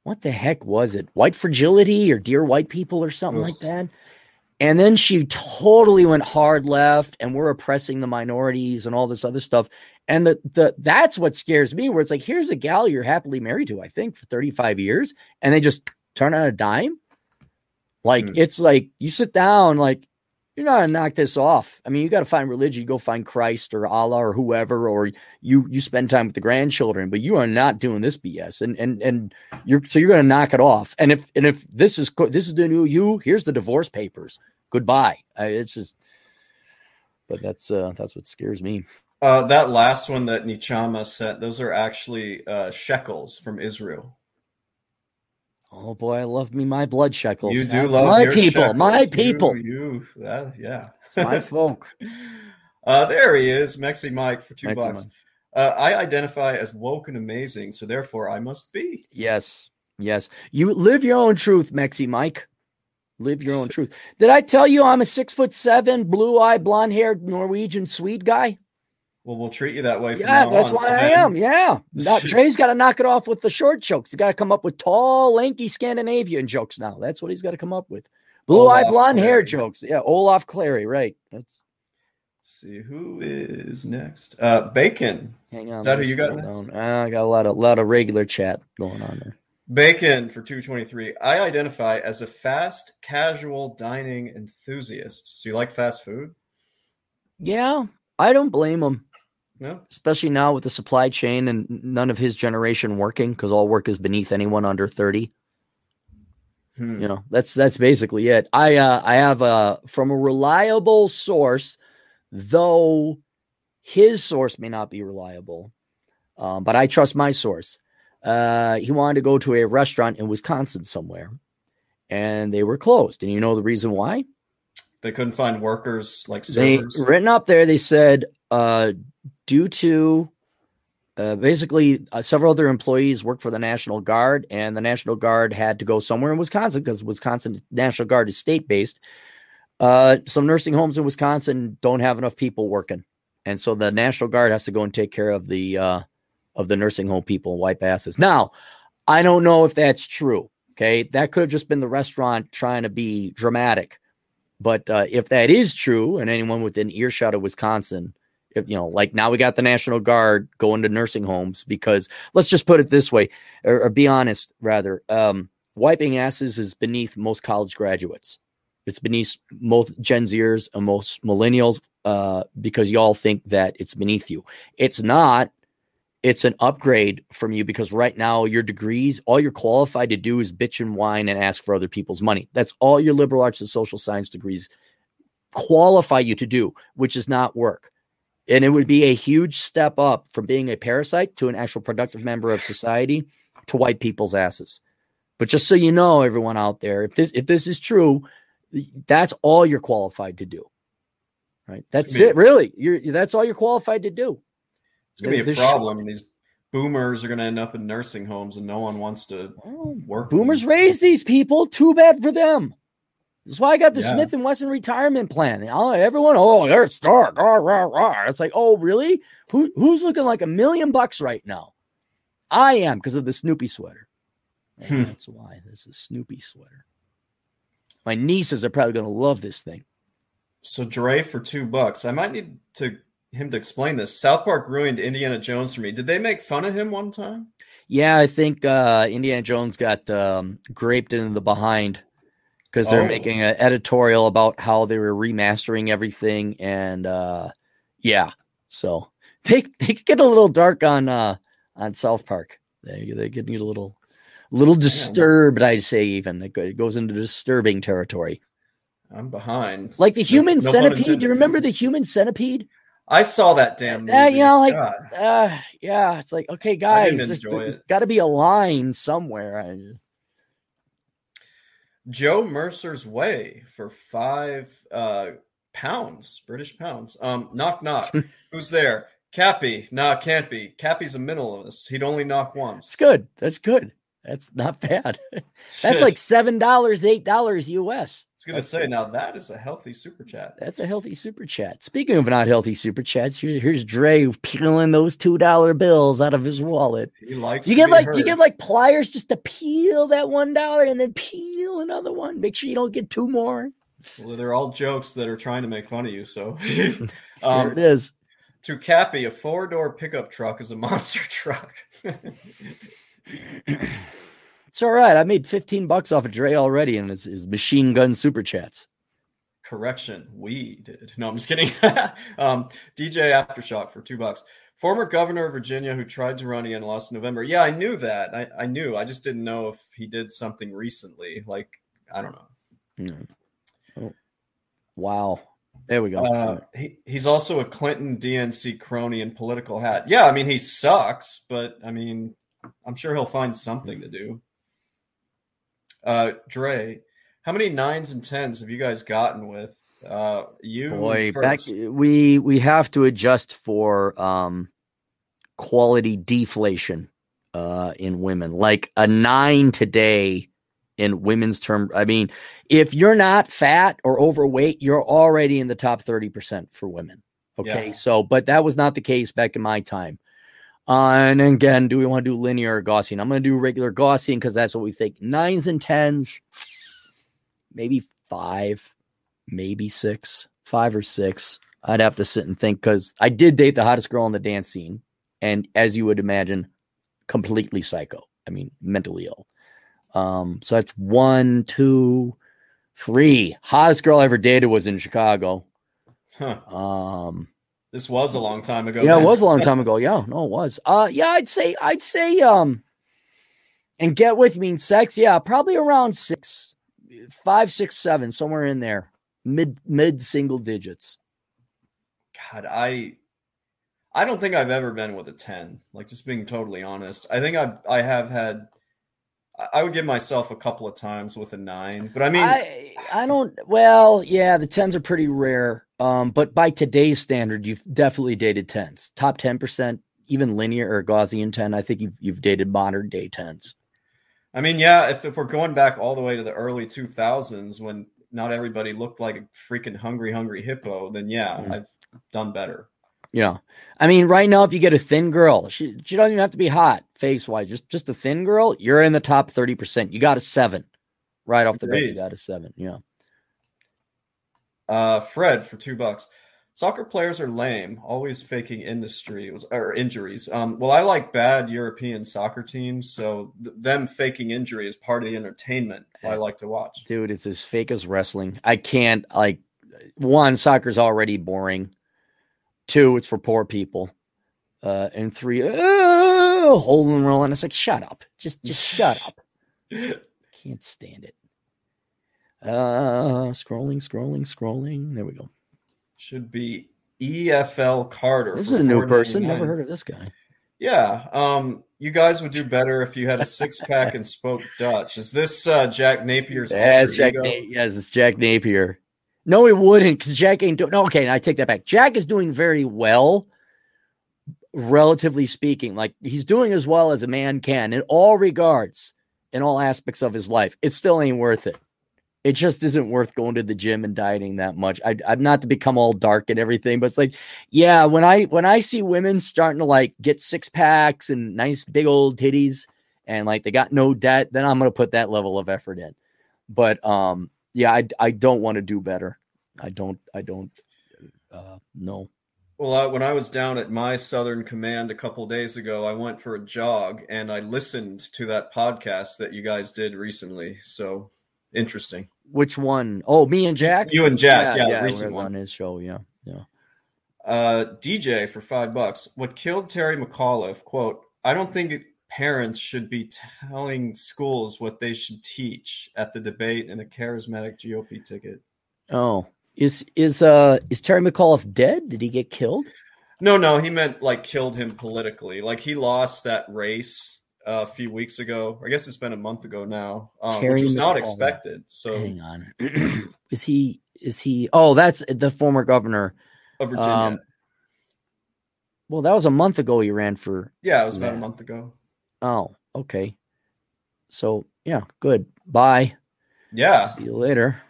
what the heck was it? White fragility or dear white people or something Ugh. like that. And then she totally went hard left and we're oppressing the minorities and all this other stuff. And the the that's what scares me, where it's like, here's a gal you're happily married to, I think, for 35 years, and they just turn on a dime. Like mm. it's like you sit down, like you're not gonna knock this off. I mean, you got to find religion. You go find Christ or Allah or whoever, or you you spend time with the grandchildren. But you are not doing this BS, and and and you're so you're gonna knock it off. And if and if this is this is the new you, here's the divorce papers. Goodbye. I, it's just, but that's uh that's what scares me. Uh, that last one that Nichama sent, those are actually uh, shekels from Israel. Oh boy, I love me my blood shekels. You do That's love my people, shekels. my people. You, you uh, yeah, it's my folk. Uh, there he is, Mexi Mike for two Mexi bucks. Uh, I identify as woke and amazing, so therefore I must be. Yes, yes. You live your own truth, Mexi Mike. Live your own truth. Did I tell you I'm a six foot seven, blue eyed, blonde haired Norwegian Swede guy? Well, we'll treat you that way. yeah, that's on, why. I am. Yeah, now, Dre's got to knock it off with the short jokes. He's got to come up with tall, lanky Scandinavian jokes now. That's what he's got to come up with. Blue-eyed, blonde hair jokes. Yeah, Olaf Clarey. Right. That's. Let's see who is next. Uh, Bacon. Hang on. Is that who you got? Uh, I got a lot of lot of regular chat going on there. Bacon for 223. I identify as a fast casual dining enthusiast. So you like fast food? Yeah, I don't blame him. No. Especially now with the supply chain and none of his generation working because all work is beneath anyone under 30. Hmm. You know, that's that's basically it. I uh I have a from a reliable source, though his source may not be reliable. Um, but I trust my source. Uh, he wanted to go to a restaurant in Wisconsin somewhere, and they were closed. And you know the reason why? They couldn't find workers like they written up there. They said uh, due to uh, basically uh, several other employees work for the National Guard, and the National Guard had to go somewhere in Wisconsin because Wisconsin National Guard is state based. Uh, some nursing homes in Wisconsin don't have enough people working, and so the National Guard has to go and take care of the uh, of the nursing home people and wipe asses. Now, I don't know if that's true. Okay, that could have just been the restaurant trying to be dramatic. But uh, if that is true, and anyone within earshot of Wisconsin, you know, like now we got the National Guard going to nursing homes because let's just put it this way, or, or be honest, rather, um, wiping asses is beneath most college graduates. It's beneath most Gen Zers and most millennials uh, because y'all think that it's beneath you. It's not. It's an upgrade from you because right now your degrees, all you're qualified to do is bitch and whine and ask for other people's money. That's all your liberal arts and social science degrees qualify you to do, which is not work. And it would be a huge step up from being a parasite to an actual productive member of society to wipe people's asses. But just so you know, everyone out there, if this if this is true, that's all you're qualified to do. Right? That's it. Really, you're that's all you're qualified to do. It's gonna be a problem. These boomers are gonna end up in nursing homes, and no one wants to Oh, work. Boomers raise these people. Too bad for them. That's why I got the Yeah. Smith and Wesson retirement plan. Everyone, oh, they're stark. Rah, rah, rah. It's like, oh, really? Who who's looking like a million bucks right now? I am because of the Snoopy sweater. Hmm. That's why this is Snoopy sweater. My nieces are probably going to love this thing. So Dre for two bucks. I might need to him to explain this. South Park ruined Indiana Jones for me. Did they make fun of him one time? Yeah, I think uh, Indiana Jones got um, graped into the behind because they're Oh. making an editorial about how they were remastering everything, and uh, yeah, so they they could get a little dark on uh, on South Park. They they get a little little disturbed. I'd say even it goes into disturbing territory, I'm behind. like the human no pun centipede. Do you remember the human centipede? I saw that damn movie. Yeah, you know, like uh, yeah, it's like okay, guys, there's, enjoy there's it. got to be a line somewhere. I- Joe Mercer's Way for five uh, pounds, British pounds. Um, knock knock. Who's there? Cappy. Nah, can't be. Cappy's a minimalist. He'd only knock once. It's good. That's good. That's not bad. That's like seven dollars, eight dollars US. I was gonna say now that is a healthy super chat. That's a healthy super chat. Speaking of not healthy super chats, here's, here's Dre peeling those two dollar bills out of his wallet. He likes. You get like you get like pliers just to peel that one dollar and then peel another one. Make sure you don't get two more. Well, they're all jokes that are trying to make fun of you. So, um, it is. to Cappy, a four door pickup truck is a monster truck. It's all right. I made 15 bucks off of Dre already and his, his machine gun super chats. Correction, we did. No, I'm just kidding. um, DJ Aftershock for two bucks. Former governor of Virginia who tried to run again lost in November. Yeah, I knew that. I, I knew. I just didn't know if he did something recently. Like, I don't know. Hmm. Oh. Wow. There we go. Uh, he, he's also a Clinton DNC crony and political hat. Yeah, I mean, he sucks, but I mean, I'm sure he'll find something to do. Uh, Dre, how many nines and tens have you guys gotten with uh, you? Boy, back we we have to adjust for um quality deflation uh in women. Like a 9 today in women's term. I mean, if you're not fat or overweight, you're already in the top 30% for women. Okay? Yeah. So, but that was not the case back in my time. Uh, and again, do we want to do linear or Gaussian? I'm going to do regular Gaussian because that's what we think. Nines and tens, maybe five, maybe six, five or six. I'd have to sit and think because I did date the hottest girl on the dance scene, and as you would imagine, completely psycho. I mean, mentally ill. Um, so that's one, two, three. Hottest girl I ever dated was in Chicago. Huh. Um, This was a long time ago. yeah, it was a long time ago. Yeah, no, it was. Uh, yeah, I'd say, I'd say, um, and get with me sex. Yeah, probably around six, five, six, seven, somewhere in there, mid mid single digits. God, I I don't think I've ever been with a 10. Like just being totally honest. I think I I have had I would give myself a couple of times with a nine, but I mean, I I don't. Well, yeah, the tens are pretty rare. Um, but by today's standard, you've definitely dated tens, top ten percent, even linear or Gaussian ten. I think you've you've dated modern day tens. I mean, yeah, if, if we're going back all the way to the early 2000s when not everybody looked like a freaking hungry, hungry hippo, then yeah, mm. I've done better. Yeah. I mean, right now, if you get a thin girl, she, she doesn't even have to be hot face wise, just, just a thin girl, you're in the top 30%. You got a seven right off the bat. You got a seven. Yeah. Uh, Fred for two bucks. Soccer players are lame, always faking industry or injuries. Um, well, I like bad European soccer teams, so th- them faking injury is part of the entertainment I like to watch. Dude, it's as fake as wrestling. I can't like one. Soccer's already boring. Two, it's for poor people. Uh, and three, uh, holding and rolling. It's like, shut up. Just, just shut up. Can't stand it. Uh, scrolling, scrolling, scrolling. There we go. Should be EFL Carter. This is a new person. Never heard of this guy. Yeah. Um, you guys would do better if you had a six pack and spoke Dutch. Is this uh, Jack Napier's? Yeah, it's Jack. Na- yes, it's Jack Napier. No, he wouldn't because Jack ain't doing. No, okay, I take that back. Jack is doing very well, relatively speaking. Like he's doing as well as a man can in all regards, in all aspects of his life. It still ain't worth it. It just isn't worth going to the gym and dieting that much. I, I'm not to become all dark and everything, but it's like, yeah, when I when I see women starting to like get six packs and nice big old titties and like they got no debt, then I'm gonna put that level of effort in. But um, yeah, I, I don't want to do better. I don't, I don't, uh, know. Well, when I was down at my Southern Command a couple days ago, I went for a jog and I listened to that podcast that you guys did recently. So interesting. Which one? Oh, me and Jack. You and Jack, yeah, yeah, yeah on his show, yeah, yeah. Uh, DJ for five bucks. What killed Terry McAuliffe? Quote: I don't think parents should be telling schools what they should teach at the debate and a charismatic GOP ticket. Oh, is is uh is Terry McAuliffe dead? Did he get killed? No, no, he meant like killed him politically. Like he lost that race a few weeks ago. I guess it's been a month ago now, um, which was not expected. So hang on, is he? Is he? Oh, that's the former governor of Virginia. Um, well, that was a month ago. He ran for. Yeah, it was about a month ago. Oh, okay. So yeah, good. Bye. Yeah. See you later.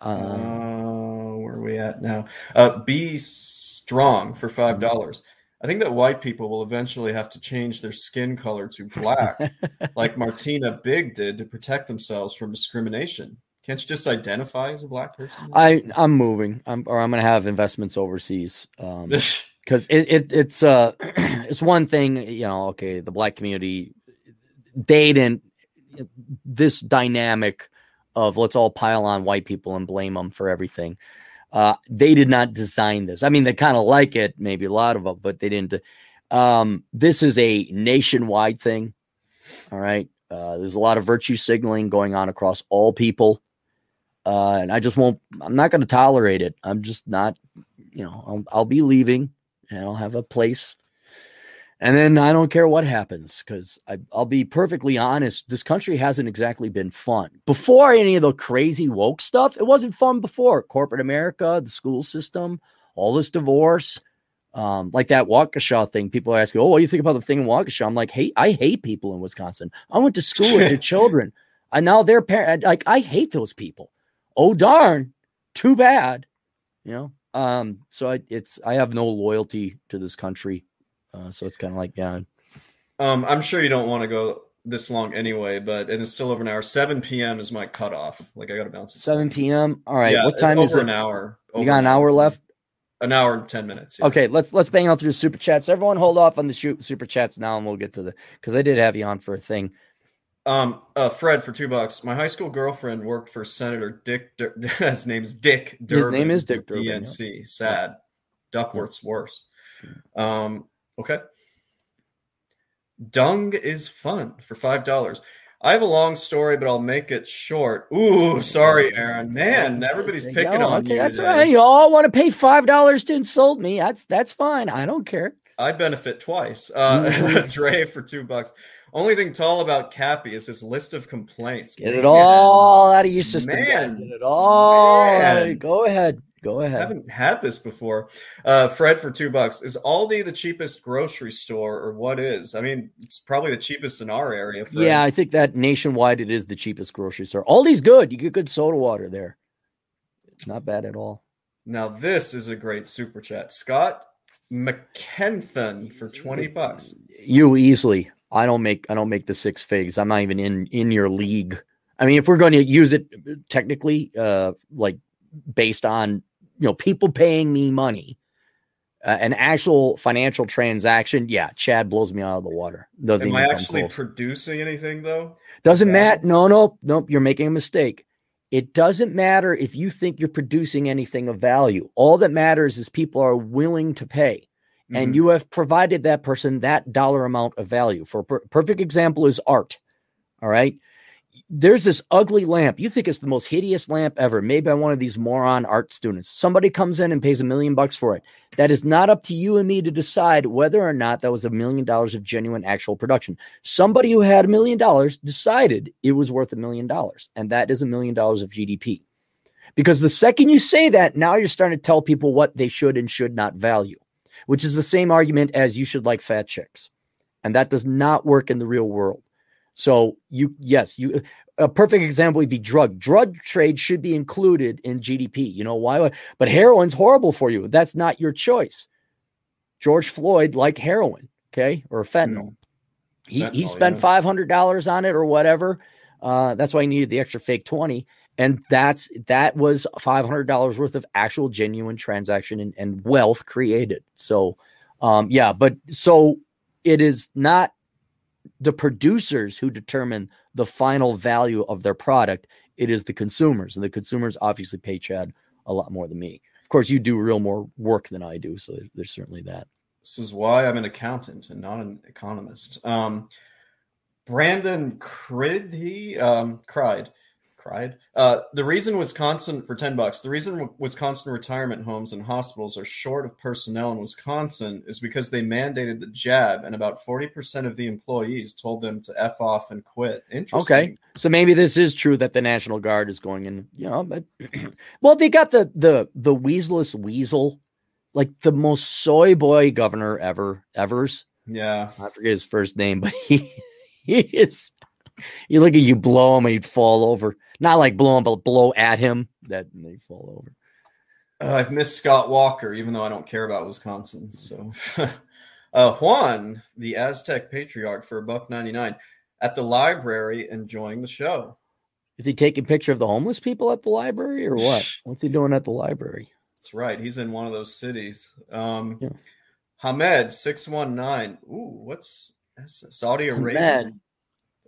Uh, uh, where are we at now? Uh, be strong for five dollars. I think that white people will eventually have to change their skin color to black, like Martina Big did to protect themselves from discrimination. Can't you just identify as a black person? I I'm moving. I'm or I'm going to have investments overseas. Um, because it, it it's uh it's one thing you know okay the black community they didn't this dynamic of let's all pile on white people and blame them for everything uh they did not design this. I mean they kind of like it maybe a lot of them but they didn't um this is a nationwide thing all right? Uh there's a lot of virtue signaling going on across all people. Uh and i just won't i'm not going to tolerate it. I'm just not you know I'll, I'll be leaving and I'll have a place. And then I don't care what happens because I'll be perfectly honest. This country hasn't exactly been fun. Before any of the crazy woke stuff, it wasn't fun before. Corporate America, the school system, all this divorce, um, like that Waukesha thing. People are asking, "Oh, what do you think about the thing in Waukesha?" I'm like, "Hey, I hate people in Wisconsin. I went to school with the children, and now their parent. Like, I hate those people. Oh darn, too bad. You know, um, so I, it's I have no loyalty to this country, uh, so it's kind of like yeah. Um, I'm sure you don't want to go this long anyway, but and it's still over an hour. 7 p.m. is my cutoff. Like I got to bounce. 7 p.m. All right. Yeah, what time is it? An hour. You got an hour left. An hour and ten minutes. Yeah. Okay, let's let's bang out through super chats. Everyone, hold off on the shoot super chats now, and we'll get to the because I did have you on for a thing. Um, uh, Fred for two bucks. My high school girlfriend worked for Senator Dick. Dur- his name is Dick. Durbin, his name is Dick Durbin. DNC. Yeah. Sad. Duckworth's worse. Um, okay. Dung is fun for five dollars. I have a long story, but I'll make it short. Ooh, sorry, Aaron. Man, everybody's picking on okay, you. That's today. right. You all want to pay five dollars to insult me. That's that's fine. I don't care. I benefit twice. Uh, mm-hmm. Dre for two bucks Only thing tall about Cappy is his list of complaints. Get Man. it all out of your system, Man. guys. Get it all. Go ahead. Go ahead. I haven't had this before. Uh, Fred for two bucks. Is Aldi the cheapest grocery store, or what is? I mean, it's probably the cheapest in our area. Fred. Yeah, I think that nationwide it is the cheapest grocery store. Aldi's good. You get good soda water there. It's not bad at all. Now this is a great super chat. Scott McKenthan for 20 bucks. You easily. I don't make I don't make the six figs. I'm not even in in your league. I mean, if we're going to use it technically, uh, like based on you know people paying me money, uh, an actual financial transaction, yeah, Chad blows me out of the water. Doesn't Am I actually close. producing anything though? Doesn't matter. No, no, no. You're making a mistake. It doesn't matter if you think you're producing anything of value. All that matters is people are willing to pay. Mm-hmm. And you have provided that person that dollar amount of value. For a per- perfect example is art. All right there's this ugly lamp. You think it's the most hideous lamp ever, made by one of these moron art students. Somebody comes in and pays a million bucks for it. That is not up to you and me to decide whether or not that was a million dollars of genuine actual production. Somebody who had a million dollars decided it was worth a million dollars, and that is a million dollars of GDP. Because the second you say that, now you're starting to tell people what they should and should not value, which is the same argument as you should like fat chicks. And that does not work in the real world. So you yes, you a perfect example would be drug. Drug trade should be included in GDP. You know why? But heroin's horrible for you. That's not your choice. George Floyd liked heroin, okay, or fentanyl. Mm. He fentanyl, he spent five hundred dollars on it or whatever. Uh, that's why he needed the extra fake twenty, and that's that was five hundred dollars worth of actual genuine transaction and, and wealth created. So, um, yeah, but so it is not the producers who determine the final value of their product. It is the consumers, and the consumers obviously pay Chad a lot more than me. Of course, you do real more work than I do, so there's certainly that. This is why I'm an accountant and not an economist. Um, Brandon Crid, he um, cried cried. Uh, the reason Wisconsin for ten bucks. The reason Wisconsin retirement homes and hospitals are short of personnel in Wisconsin is because they mandated the jab, and about forty percent of the employees told them to f off and quit. Interesting. Okay, so maybe this is true that the National Guard is going in. You know, but well, they got the the the weaselest weasel, like the most soy boy governor ever, ever's. Yeah, I forget his first name, but he he is. You look at you blow him and he'd fall over. Not like blow him, but blow at him that they fall over. Uh, I've missed Scott Walker, even though I don't care about Wisconsin. So, uh, Juan, the Aztec patriarch, for a buck ninety nine, at the library enjoying the show. Is he taking picture of the homeless people at the library, or what? What's he doing at the library? That's right. He's in one of those cities. Um, yeah. Hamed six one nine. Ooh, what's Saudi Arabia? Hamed.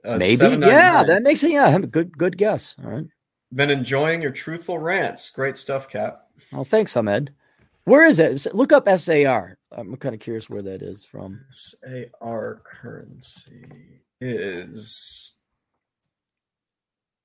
Uh, Maybe, yeah, that makes it. Yeah, good, good guess. All right. Been enjoying your truthful rants. Great stuff, Cap. Oh, thanks, Ahmed. Where is it? Look up SAR. I'm kind of curious where that is from. SAR currency is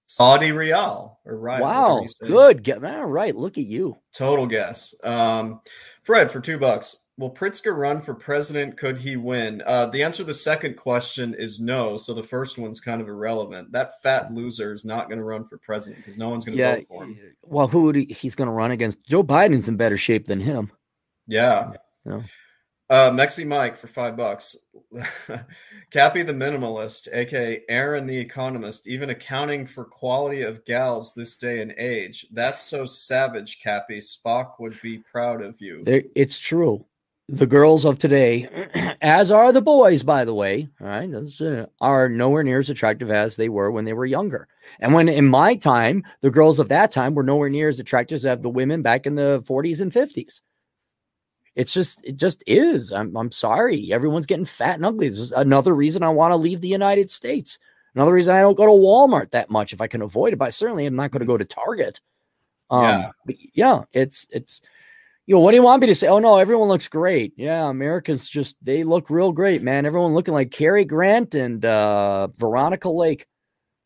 Saudi Real or right? Wow, good. Get all right. Look at you. Total guess. Um, Fred for two bucks. Will Pritzker run for president? Could he win? Uh, the answer to the second question is no. So the first one's kind of irrelevant. That fat loser is not going to run for president because no one's going to yeah, vote for him. Well, who would he, he's going to run against? Joe Biden's in better shape than him. Yeah. yeah. Uh, Mexi Mike for five bucks. Cappy the minimalist, aka Aaron the economist, even accounting for quality of gals this day and age. That's so savage, Cappy. Spock would be proud of you. It's true the girls of today, as are the boys, by the way, all right, uh, are nowhere near as attractive as they were when they were younger. And when in my time, the girls of that time were nowhere near as attractive as the women back in the 40s and 50s. It's just, it just is. I'm, I'm sorry. Everyone's getting fat and ugly. This is another reason I want to leave the United States. Another reason I don't go to Walmart that much if I can avoid it. But I certainly am not going to go to Target. Um, yeah. yeah, it's, it's, you know, what do you want me to say? Oh no, everyone looks great. Yeah, Americans just they look real great, man. Everyone looking like Cary Grant and uh, Veronica Lake.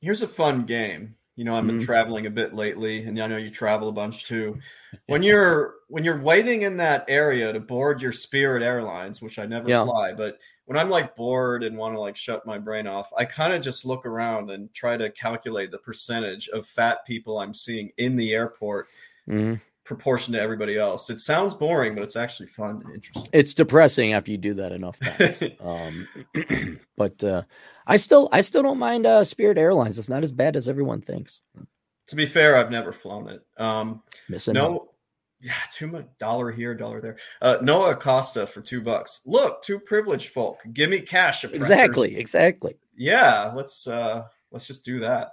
Here's a fun game. You know, I've been mm. traveling a bit lately, and I know you travel a bunch too. When you're when you're waiting in that area to board your Spirit Airlines, which I never yeah. fly, but when I'm like bored and want to like shut my brain off, I kind of just look around and try to calculate the percentage of fat people I'm seeing in the airport. Mm proportion to everybody else. It sounds boring, but it's actually fun and interesting. It's depressing after you do that enough times. um, but uh, I still, I still don't mind uh, Spirit Airlines. It's not as bad as everyone thinks. To be fair, I've never flown it. Um, Missing no, out. yeah, too much dollar here, dollar there. Uh, Noah Acosta for two bucks. Look, two privileged folk. Give me cash. Oppressors. Exactly, exactly. Yeah, let's uh, let's just do that.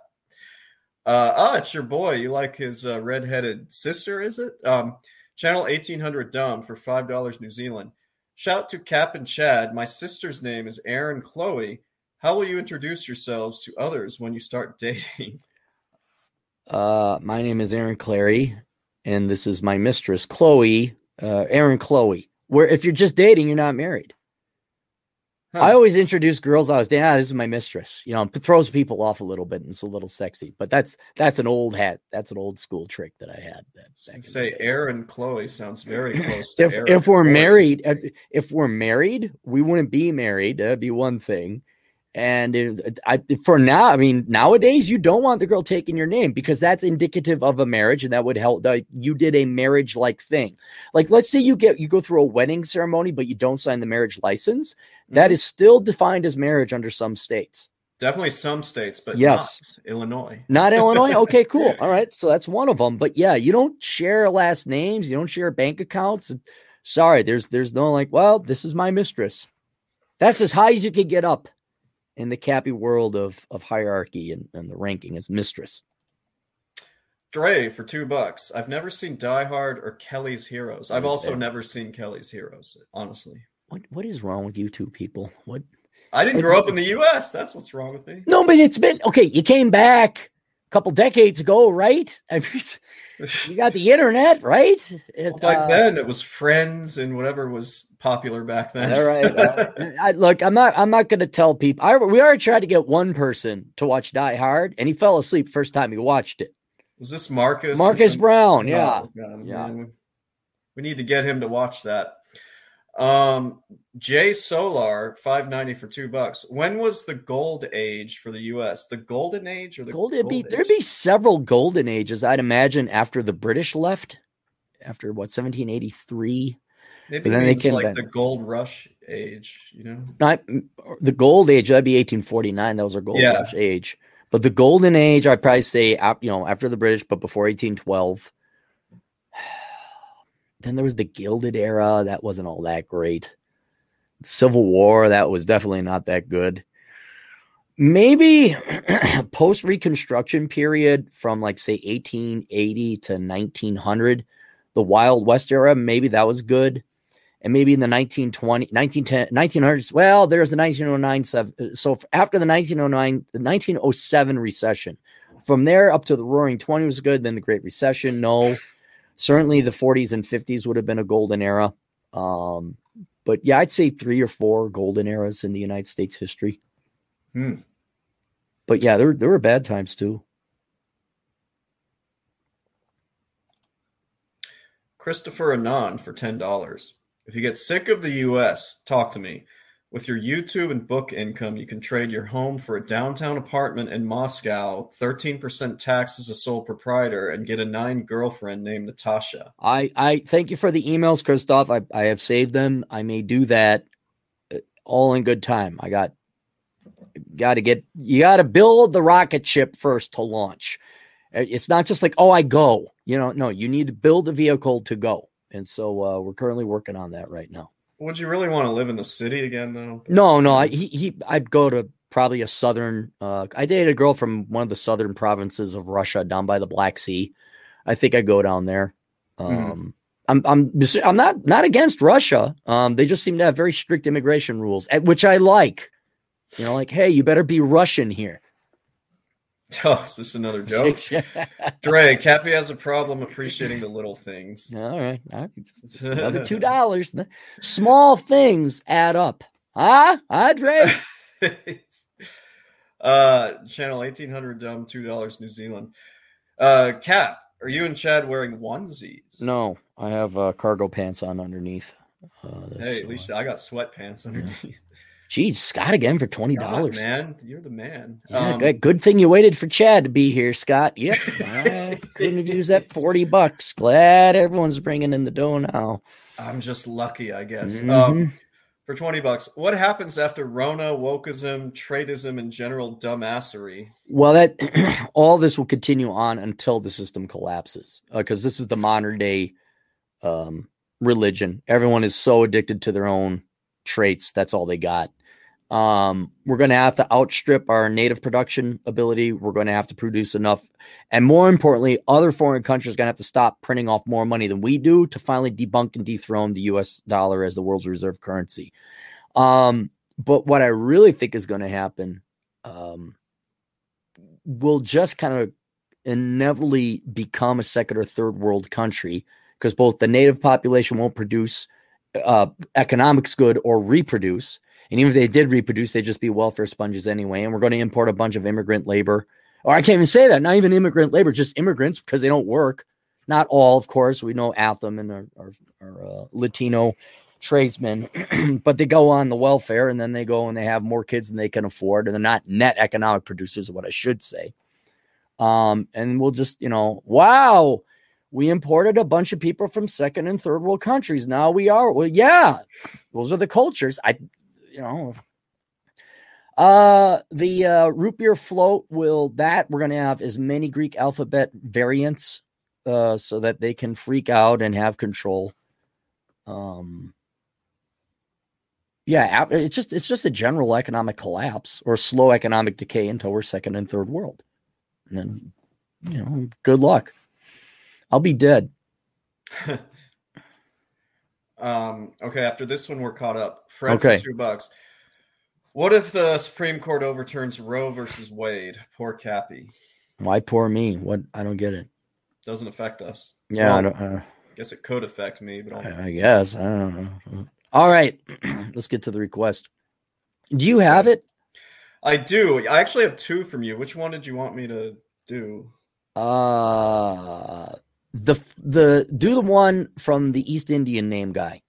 Uh, oh, it's your boy. You like his uh, redheaded sister, is it? Um, channel 1800 Dumb for $5 New Zealand. Shout to Cap and Chad. My sister's name is Aaron Chloe. How will you introduce yourselves to others when you start dating? Uh, my name is Aaron Clarey, and this is my mistress, Chloe. Uh, Aaron Chloe. Where if you're just dating, you're not married. Huh. I always introduce girls I was dating. Ah, this is my mistress. You know, it throws people off a little bit and it's a little sexy. But that's that's an old hat. That's an old school trick that I had. That say Aaron Chloe sounds very close. if Aaron if we're married, if we're married, we wouldn't be married. That'd be one thing. And it, I, for now, I mean, nowadays you don't want the girl taking your name because that's indicative of a marriage, and that would help. That you did a marriage-like thing. Like, let's say you get you go through a wedding ceremony, but you don't sign the marriage license. Mm-hmm. That is still defined as marriage under some states. Definitely some states, but yes, not Illinois. Not Illinois. Okay, cool. All right, so that's one of them. But yeah, you don't share last names. You don't share bank accounts. Sorry, there's there's no like. Well, this is my mistress. That's as high as you could get up in the Cappy world of of hierarchy and, and the ranking as mistress. Dre for two bucks. I've never seen Die Hard or Kelly's Heroes. I've also never seen Kelly's Heroes, honestly. What what is wrong with you two people? What I didn't grow up in the US. That's what's wrong with me. No, but it's been okay. You came back a couple decades ago, right? I mean, you got the internet, right? It, well, back uh, then, it was Friends and whatever was popular back then. All right. I, look, I'm not. I'm not going to tell people. I, we already tried to get one person to watch Die Hard, and he fell asleep first time he watched it. Was this Marcus? Marcus Brown. Yeah. Oh, God, yeah. Man. We need to get him to watch that. Um, Jay Solar, five ninety for two bucks. When was the gold age for the U.S.? The golden age or the gold? gold be, there'd be several golden ages, I'd imagine, after the British left, after what seventeen eighty three. Maybe then they like the gold rush age, you know. Not the gold age. That'd be eighteen forty nine. That was our gold yeah. rush age. But the golden age, I'd probably say, you know, after the British, but before eighteen twelve. Then there was the Gilded Era. That wasn't all that great. Civil War, that was definitely not that good. Maybe post Reconstruction period from like say 1880 to 1900, the Wild West era, maybe that was good. And maybe in the 1920, 1910, 1900s, well, there's the 1909. So after the 1909, the 1907 recession, from there up to the Roaring 20 was good. Then the Great Recession, no. Certainly, the 40s and 50s would have been a golden era. Um, but yeah, I'd say three or four golden eras in the United States history. Hmm. But yeah, there there were bad times too. Christopher Anand for ten dollars. If you get sick of the U.S., talk to me. With your YouTube and book income, you can trade your home for a downtown apartment in Moscow, 13% tax as a sole proprietor, and get a nine girlfriend named Natasha. I, I thank you for the emails, Christoph. I, I have saved them. I may do that uh, all in good time. I got got to get you got to build the rocket ship first to launch. Uh, it's not just like, oh, I go. You know, no, you need to build a vehicle to go. And so uh, we're currently working on that right now. Would you really want to live in the city again, though? No, no. I, he, he, I'd go to probably a southern. Uh, I dated a girl from one of the southern provinces of Russia, down by the Black Sea. I think I'd go down there. Mm-hmm. Um, mm. I'm, I'm, I'm not, not against Russia. Um, they just seem to have very strict immigration rules, which I like. You know, like, hey, you better be Russian here. Oh, is this another joke? Dre, Cappy has a problem appreciating the little things. All right. All right. Just another two dollars. Small things add up. Huh? Huh, Dre? Uh, channel 1800 dumb, $2 New Zealand. Uh, Cap, are you and Chad wearing onesies? No, I have uh, cargo pants on underneath. Uh, this, hey, at least I got sweatpants underneath. Yeah. Geez, Scott again for twenty dollars. Man, you're the man. Yeah, um, good, good thing you waited for Chad to be here, Scott. Yep, I couldn't have used that forty bucks. Glad everyone's bringing in the dough now. I'm just lucky, I guess. Mm-hmm. Um, for 20 bucks. What happens after Rona, wokeism, tradeism, and general dumbassery? Well, that all this will continue on until the system collapses because uh, this is the modern day um, religion. Everyone is so addicted to their own traits. That's all they got. Um, we're going to have to outstrip our native production ability. We're going to have to produce enough. And more importantly, other foreign countries are going to have to stop printing off more money than we do to finally debunk and dethrone the US dollar as the world's reserve currency. Um, but what I really think is going to happen, um, we'll just kind of inevitably become a second or third world country because both the native population won't produce uh, economics good or reproduce and even if they did reproduce, they'd just be welfare sponges anyway. And we're going to import a bunch of immigrant labor. Or I can't even say that, not even immigrant labor, just immigrants because they don't work. Not all, of course. We know Atham and our, our, our uh, Latino tradesmen, but they go on the welfare and then they go and they have more kids than they can afford. And they're not net economic producers, what I should say. Um, and we'll just, you know, wow, we imported a bunch of people from second and third world countries. Now we are, well, yeah, those are the cultures. I you know, uh, the uh, root beer float will that we're going to have as many Greek alphabet variants uh, so that they can freak out and have control. Um, yeah, it's just it's just a general economic collapse or slow economic decay until we're second and third world, and then you know, good luck. I'll be dead. Um, okay, after this one, we're caught up. Fred okay. two bucks. What if the Supreme Court overturns Roe versus Wade? Poor Cappy. Why poor me? What? I don't get it. Doesn't affect us. Yeah, well, I don't. Uh, guess it could affect me, but I, I guess I don't know. All right, let's get to the request. Do you have it? I do. I actually have two from you. Which one did you want me to do? Uh the the do the one from the East Indian name guy.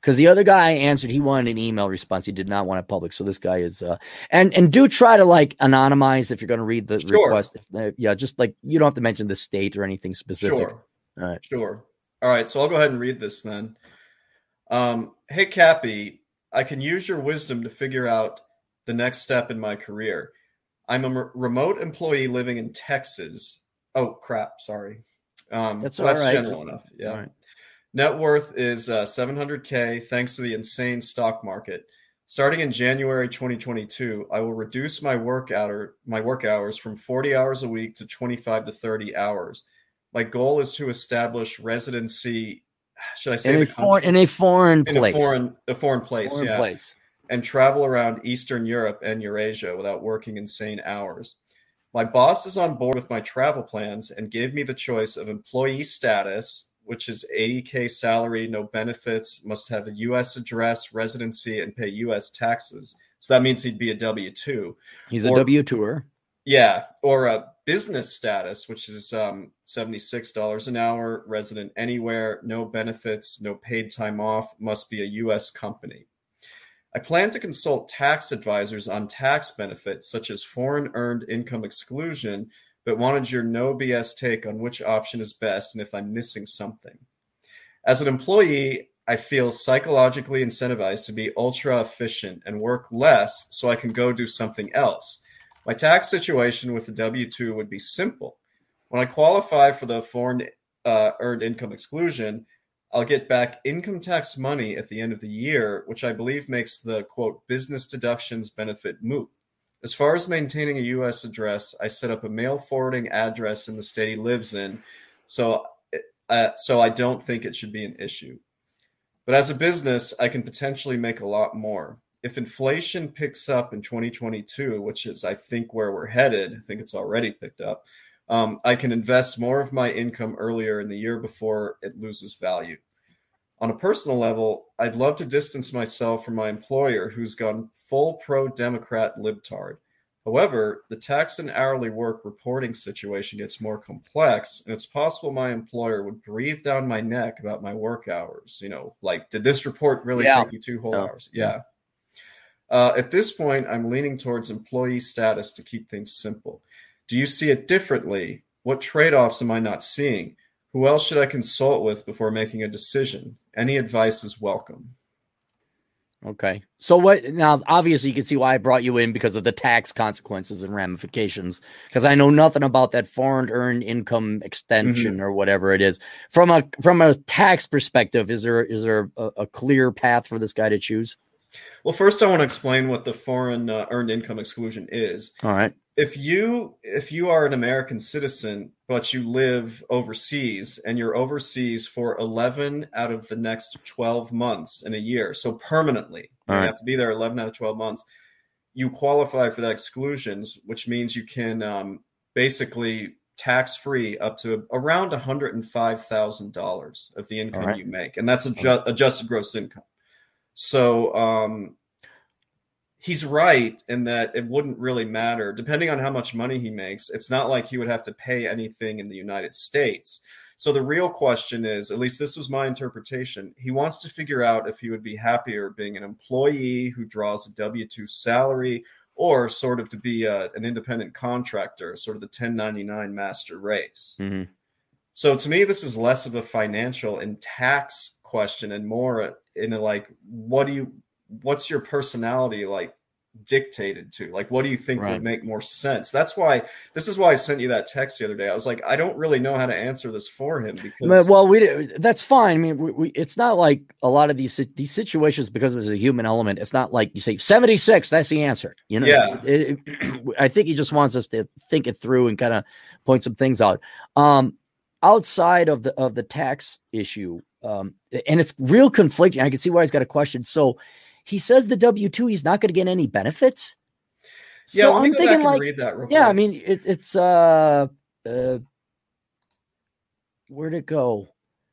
Because the other guy answered he wanted an email response. He did not want it public. So this guy is uh and and do try to like anonymize if you're going to read the sure. request. If, uh, yeah just like you don't have to mention the state or anything specific. Sure. All right sure. All right so i'll go ahead and read this then. Um hey cappy i can use your wisdom to figure out the next step in my career. I'm a m- remote employee living in texas. Oh crap. Sorry um, that's, well, that's right. general enough. Yeah. Right. Net worth is uh, 700K thanks to the insane stock market. Starting in January 2022, I will reduce my work hour, my work hours from 40 hours a week to 25 to 30 hours. My goal is to establish residency. Should I say in a, foreign, in a foreign in place? A foreign, a foreign place, foreign yeah. Place. And travel around Eastern Europe and Eurasia without working insane hours. My boss is on board with my travel plans and gave me the choice of employee status, which is 80K salary, no benefits, must have a US address, residency, and pay US taxes. So that means he'd be a W 2. He's or, a W 2er. Yeah. Or a business status, which is um, $76 an hour, resident anywhere, no benefits, no paid time off, must be a US company. I plan to consult tax advisors on tax benefits such as foreign earned income exclusion, but wanted your no BS take on which option is best and if I'm missing something. As an employee, I feel psychologically incentivized to be ultra efficient and work less so I can go do something else. My tax situation with the W 2 would be simple. When I qualify for the foreign uh, earned income exclusion, I'll get back income tax money at the end of the year, which I believe makes the quote business deductions benefit moot. As far as maintaining a U.S. address, I set up a mail forwarding address in the state he lives in, so uh, so I don't think it should be an issue. But as a business, I can potentially make a lot more. If inflation picks up in 2022, which is I think where we're headed, I think it's already picked up um, I can invest more of my income earlier in the year before it loses value. On a personal level, I'd love to distance myself from my employer who's gone full pro Democrat libtard. However, the tax and hourly work reporting situation gets more complex, and it's possible my employer would breathe down my neck about my work hours. You know, like, did this report really Yeah. take you two whole Yeah. hours? Yeah. Uh, at this point, I'm leaning towards employee status to keep things simple. Do you see it differently? What trade offs am I not seeing? Who else should I consult with before making a decision? Any advice is welcome. Okay. So what now obviously you can see why I brought you in because of the tax consequences and ramifications because I know nothing about that foreign earned income extension or whatever it is. From a from a tax perspective is there is there a, a clear path for this guy to choose? Well, first, I want to explain what the foreign uh, earned income exclusion is. All right. If you if you are an american citizen but you live overseas and you're overseas for 11 out of the next 12 months in a year so permanently you have to be there 11 out of 12 months you qualify for that exclusions which means you can um, basically tax free up to around $105000 of the income right. you make and that's adju- adjusted gross income. So um, he's right in that it wouldn't really matter. Depending on how much money he makes it's not like he would have to pay anything in the united states. So the real question is at least this was my interpretation he wants to figure out if he would be happier being an employee who draws a w2 salary or sort of to be a, an independent contractor sort of the 1099 master race. Hmm so to me, this is less of a financial and tax question and more in a like, what do you, what's your personality like dictated to? Like, what do you think Right. would make more sense? That's why, this is why I sent you that text the other day. I was like, I don't really know how to answer this for him because, Well, we that's fine. I mean, we, we, it's not like a lot of these these situations because there's a human element. It's not like you say 76. That's the answer. You know. Yeah. It- it- I think he just wants us to think it through and kind of point some things out. Um, outside of the of the tax issue, um, and it's real conflicting. I can see why he's got a question. So he says the W two he's not going to get any benefits. yeah, so let me I'm thinking like and read that real yeah, I mean, it, it's uh, uh, where'd it go?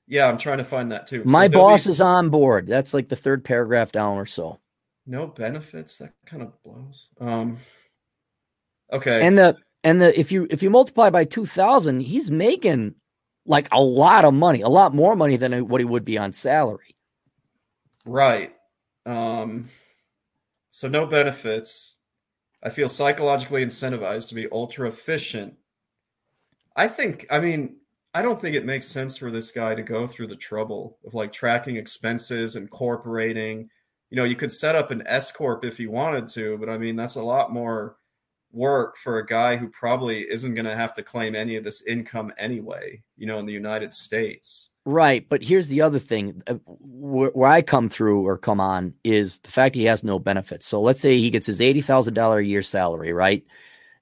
yeah, I'm trying to find that too. So My W- boss is on board. That's like the third paragraph down or so. no benefits. That kind of blows. Um, okay. And the and the if you if you multiply by two thousand, he's making like a lot of money, a lot more money than what he would be on salary. Right. Um, so no benefits. I feel psychologically incentivized to be ultra efficient. I think, I mean, I don't think it makes sense for this guy to go through the trouble of like tracking expenses, and incorporating. You know, you could set up an S corp if you wanted to, but I mean, that's a lot more work for a guy who probably isn't going to have to claim any of this income anyway. You know, in the United States. Right, but here's the other thing uh, where, where I come through or come on is the fact he has no benefits. So let's say he gets his eighty thousand dollar a year salary, right?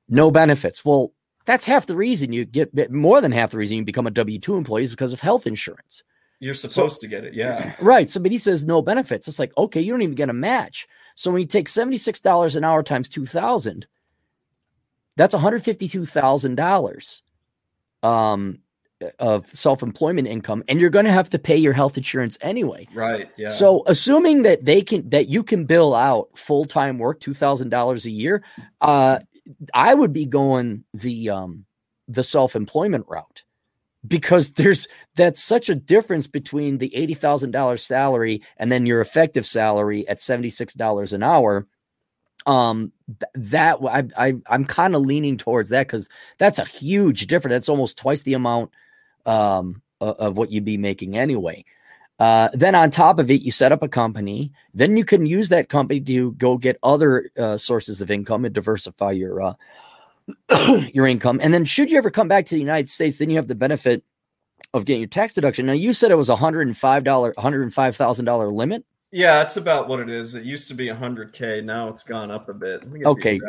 No benefits. Well, that's half the reason you get more than half the reason you become a W two employee is because of health insurance. You're supposed to get it, yeah. Right. So, but he says no benefits. It's like, okay, you don't even get a match. So when you take $76 an hour times 2000, that's $152,000 um, of self-employment income. And you're going to have to pay your health insurance anyway. Right, yeah. So assuming that they can, that you can bill out full-time work, $2,000 a year, uh, I would be going the, um, the self-employment route because there's that's such a difference between the eighty thousand dollars salary and then your effective salary at seventy six dollars an hour. Um, that I, I I'm kind of leaning towards that because that's a huge difference. That's almost twice the amount um of, what you'd be making anyway. Uh, then on top of it, you set up a company. Then you can use that company to go get other uh, sources of income and diversify your uh, your income. And then should you ever come back to the United States, then you have the benefit of getting your tax deduction. Now you said it was a hundred and five dollar, hundred and five thousand dollar limit. Yeah, that's about what it is. It used to be a 100k. Now it's gone up a bit. Let me get the Okay.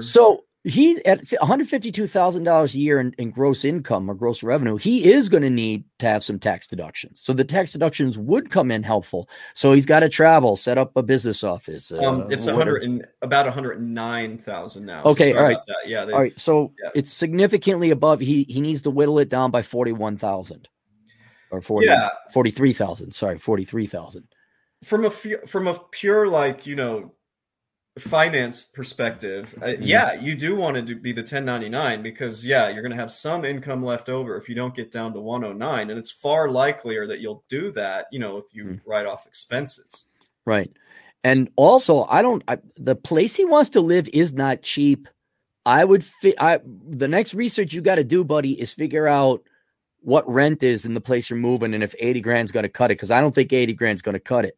So he at one hundred fifty two thousand dollars a year in, in gross income or gross revenue, he is going to need to have some tax deductions. So the tax deductions would come in helpful. So he's got to travel, set up a business office. uh, um, it's. 100 and about 109,000 now. Okay, sorry all right. that. Yeah, All right, so yeah. it's significantly above. He he needs to whittle it down by forty one thousand, or 40, Yeah. 43,000. Sorry, forty three thousand. from a from a pure like you know finance perspective, uh, Mm-hmm. yeah, you do want to do, be the 1099 because yeah, you're going to have some income left over if you don't get down to 109, and it's far likelier that you'll do that, you know, if you Mm. write off expenses. Right. And also, I don't. I, the place he wants to live is not cheap. I would fit. I the next research you got to do, buddy, is figure out what rent is in the place you're moving, and if eighty grand's going to cut it. Because I don't think eighty grand's going to cut it.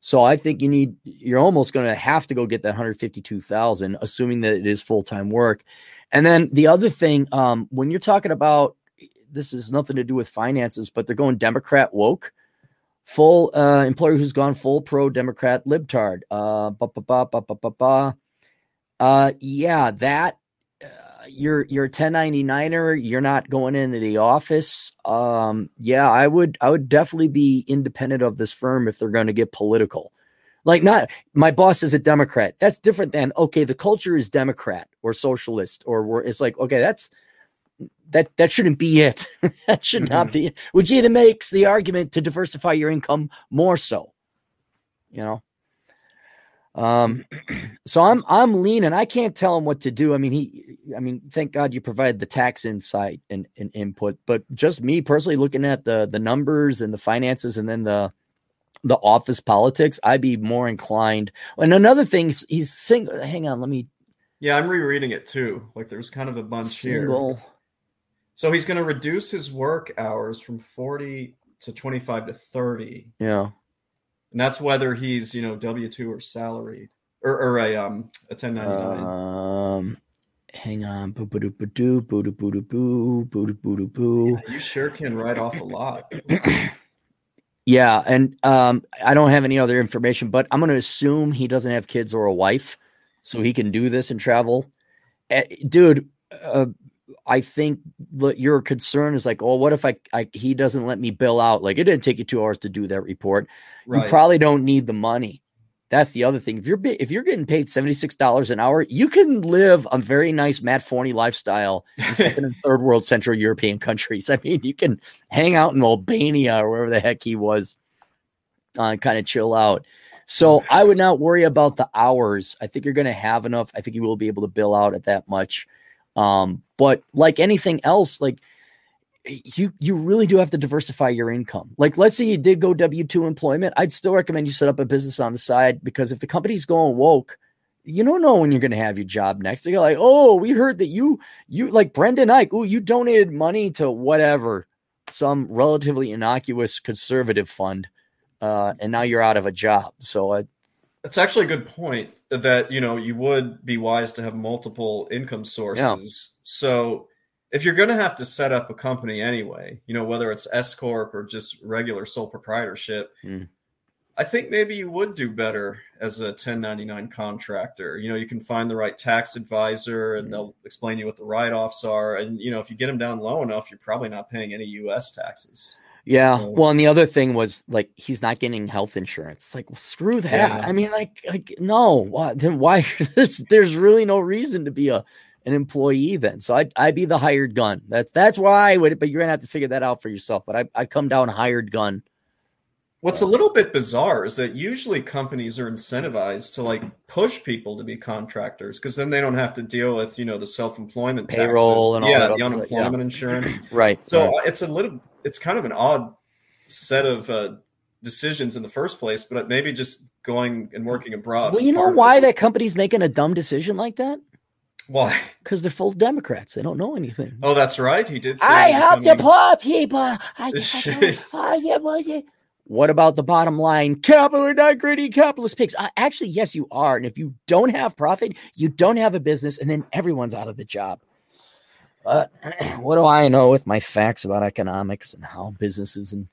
So I think you need. You're almost going to have to go get that hundred fifty two thousand, assuming that it is full time work. And then the other thing, um, when you're talking about this, is nothing to do with finances, but they're going Democrat woke full uh, employer who's gone full pro Democrat libtard. Uh, ba, ba, ba, ba, ba, ba, ba. uh yeah, that you're you're a 1099er. You're not going into the office. Um, yeah, I would I would definitely be independent of this firm if they're going to get political. Like not my boss is a Democrat. That's different than okay, the culture is Democrat or socialist or we're, it's like okay, that's that that shouldn't be it. that should not Mhm. be it. Which either makes the argument to diversify your income more so. You know. Um so I'm I'm leaning. I can't tell him what to do. I mean, he I mean, thank God you provide the tax insight and, and input, but just me personally looking at the the numbers and the finances and then the the office politics, I'd be more inclined. And another thing, he's single. Hang on, let me Yeah, I'm rereading it too. Like there's kind of a bunch here. So he's going to reduce his work hours from 40 to 25 to 30. Yeah. And that's whether he's, you know, W2 or salaried or, or a um a 1099. Um, hang on. Boo boo doo boo doo boo doo boo doo boo boo doo boo doo boo. you sure can write off a lot. Yeah, and um, I don't have any other information, but I'm going to assume he doesn't have kids or a wife, so he can do this and travel. Eh, dude, uh, I think that your concern is like, oh, what if I, I he doesn't let me bill out? Like it didn't take you two hours to do that report. Right. You probably don't need the money. That's the other thing. If you're if you're getting paid seventy six dollars an hour, you can live a very nice Matt Forney lifestyle in second and third world Central European countries. I mean, you can hang out in Albania or wherever the heck he was, uh, kind of chill out. So I would not worry about the hours. I think you're going to have enough. I think you will be able to bill out at that much. Um, but like anything else, like you you really do have to diversify your income. Like let's say you did go W two employment, I'd still recommend you set up a business on the side because if the company's going woke, you don't know when you're going to have your job next. They're like, oh, we heard that you you like Brendan Eich. Oh, you donated money to whatever some relatively innocuous conservative fund, uh, and now you're out of a job. So uh, That's actually a good point that, you know, you would be wise to have multiple income sources. So if you're going to have to set up a company anyway, you know, whether it's S corp or just regular sole proprietorship, Mm. I think maybe you would do better as a 1099 contractor. You know, you can find the right tax advisor and Mm. they'll explain you what the write-offs are and you know, if you get them down low enough, you're probably not paying any US taxes. Yeah. Well, and the other thing was like he's not getting health insurance. It's like, well, screw that. Yeah. I mean, like, like no. Why, then why? there's, there's really no reason to be a an employee then. So I'd I'd be the hired gun. That's that's why I would. But you're gonna have to figure that out for yourself. But I I'd come down hired gun. What's a little bit bizarre is that usually companies are incentivized to like push people to be contractors because then they don't have to deal with you know the self-employment Payroll taxes. and all yeah, that the unemployment insurance. Right. So right. it's a little, it's kind of an odd set of uh, decisions in the first place, but maybe just going and working abroad. well, you know why that company's making a dumb decision like that? Why? Because they're full of Democrats. They don't know anything. Oh, that's right. He did. Say I help the poor people. I, I, Jeez. I, yeah, well. What about the bottom line? Capital are not greedy capitalist pigs. Uh, actually, yes, you are. And if you don't have profit, you don't have a business, and then everyone's out of the job. But what do I know with my facts about economics and how businesses and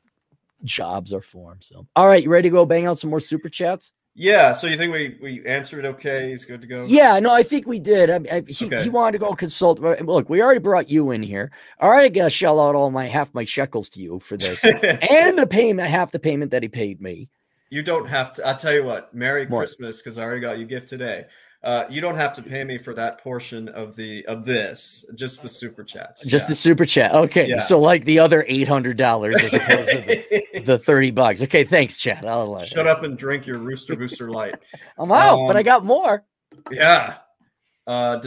jobs are formed? So, all right, you ready to go bang out some more super chats? Yeah. So you think we we answered okay? He's good to go. Yeah, no, I think we did. I, I, he, Okay. he wanted to go consult. Look, we already brought you in here. All right, I gotta shell out all my half my shekels to you for this, and the payment, half the payment that he paid me. you don't have to. I'll tell you what. Merry What? Christmas, because I already got you gift today. Uh, you don't have to pay me for that portion of the of this, just the super chats. Just the super chat. Okay, Yeah. so like the other eight hundred dollars as opposed to the, the thirty bucks. Okay, thanks, Chad. I'll uh, Shut up and drink your Rooster Booster Light. I'm out, but Um, I got more. Yeah. Uh,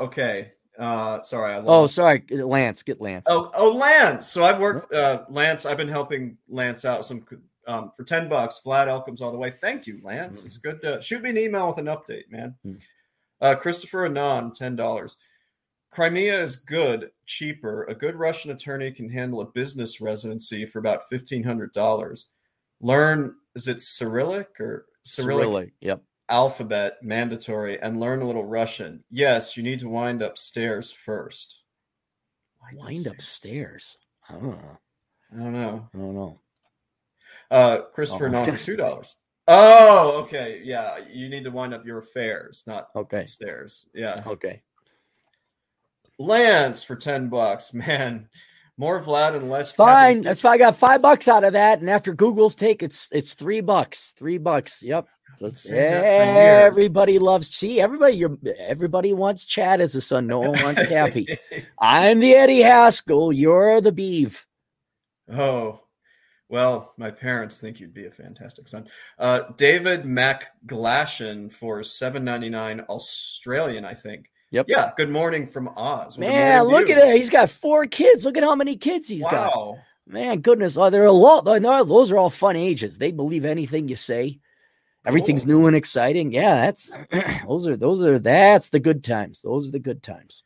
okay. Uh, sorry. I Oh, sorry, Lance. Get Lance. Oh, oh, Lance. So I've worked, uh, Lance. I've been helping Lance out some um, for ten bucks. Vlad Elkums all the way. Thank you, Lance. Mhm. It's good. To, shoot me an email with an update, man. Mhm. Uh, Christopher Anon, ten dollars. Crimea is good, cheaper. A good Russian attorney can handle a business residency for about fifteen hundred dollars. Learn is it Cyrillic or Cyrillic, Cyrillic. Yep. alphabet mandatory and learn a little Russian. Yes, you need to wind up stairs first. Wind upstairs. I don't know. I don't know. I don't know. Uh, Christopher Oh. Anon for two dollars. Oh, okay. Yeah, you need to wind up your affairs, not Okay. stairs. Yeah. Okay. Lance for 10 bucks. Man, more Vlad and less Fine. That's fine. I got five bucks out of that. And after Google's take, it's it's three bucks. Three bucks. Yep. So Been saying that for years. everybody loves see everybody you're everybody wants Chad as a son. No one wants Cappy. I'm the Eddie Haskell. You're the Beeve. oh, well, my parents think you'd be a fantastic son. Uh, David MacGlashan for seven ninety nine Australian, I think. Yep. Yeah. Good morning from Oz. Man, look at it. He's got four kids. Look at how many kids he's got. Wow. Man, goodness. Oh, they're a lot. no, Those are all fun ages. They believe anything you say. Everything's Cool. new and exciting. Yeah, that's those are those are that's the good times. Those are the good times.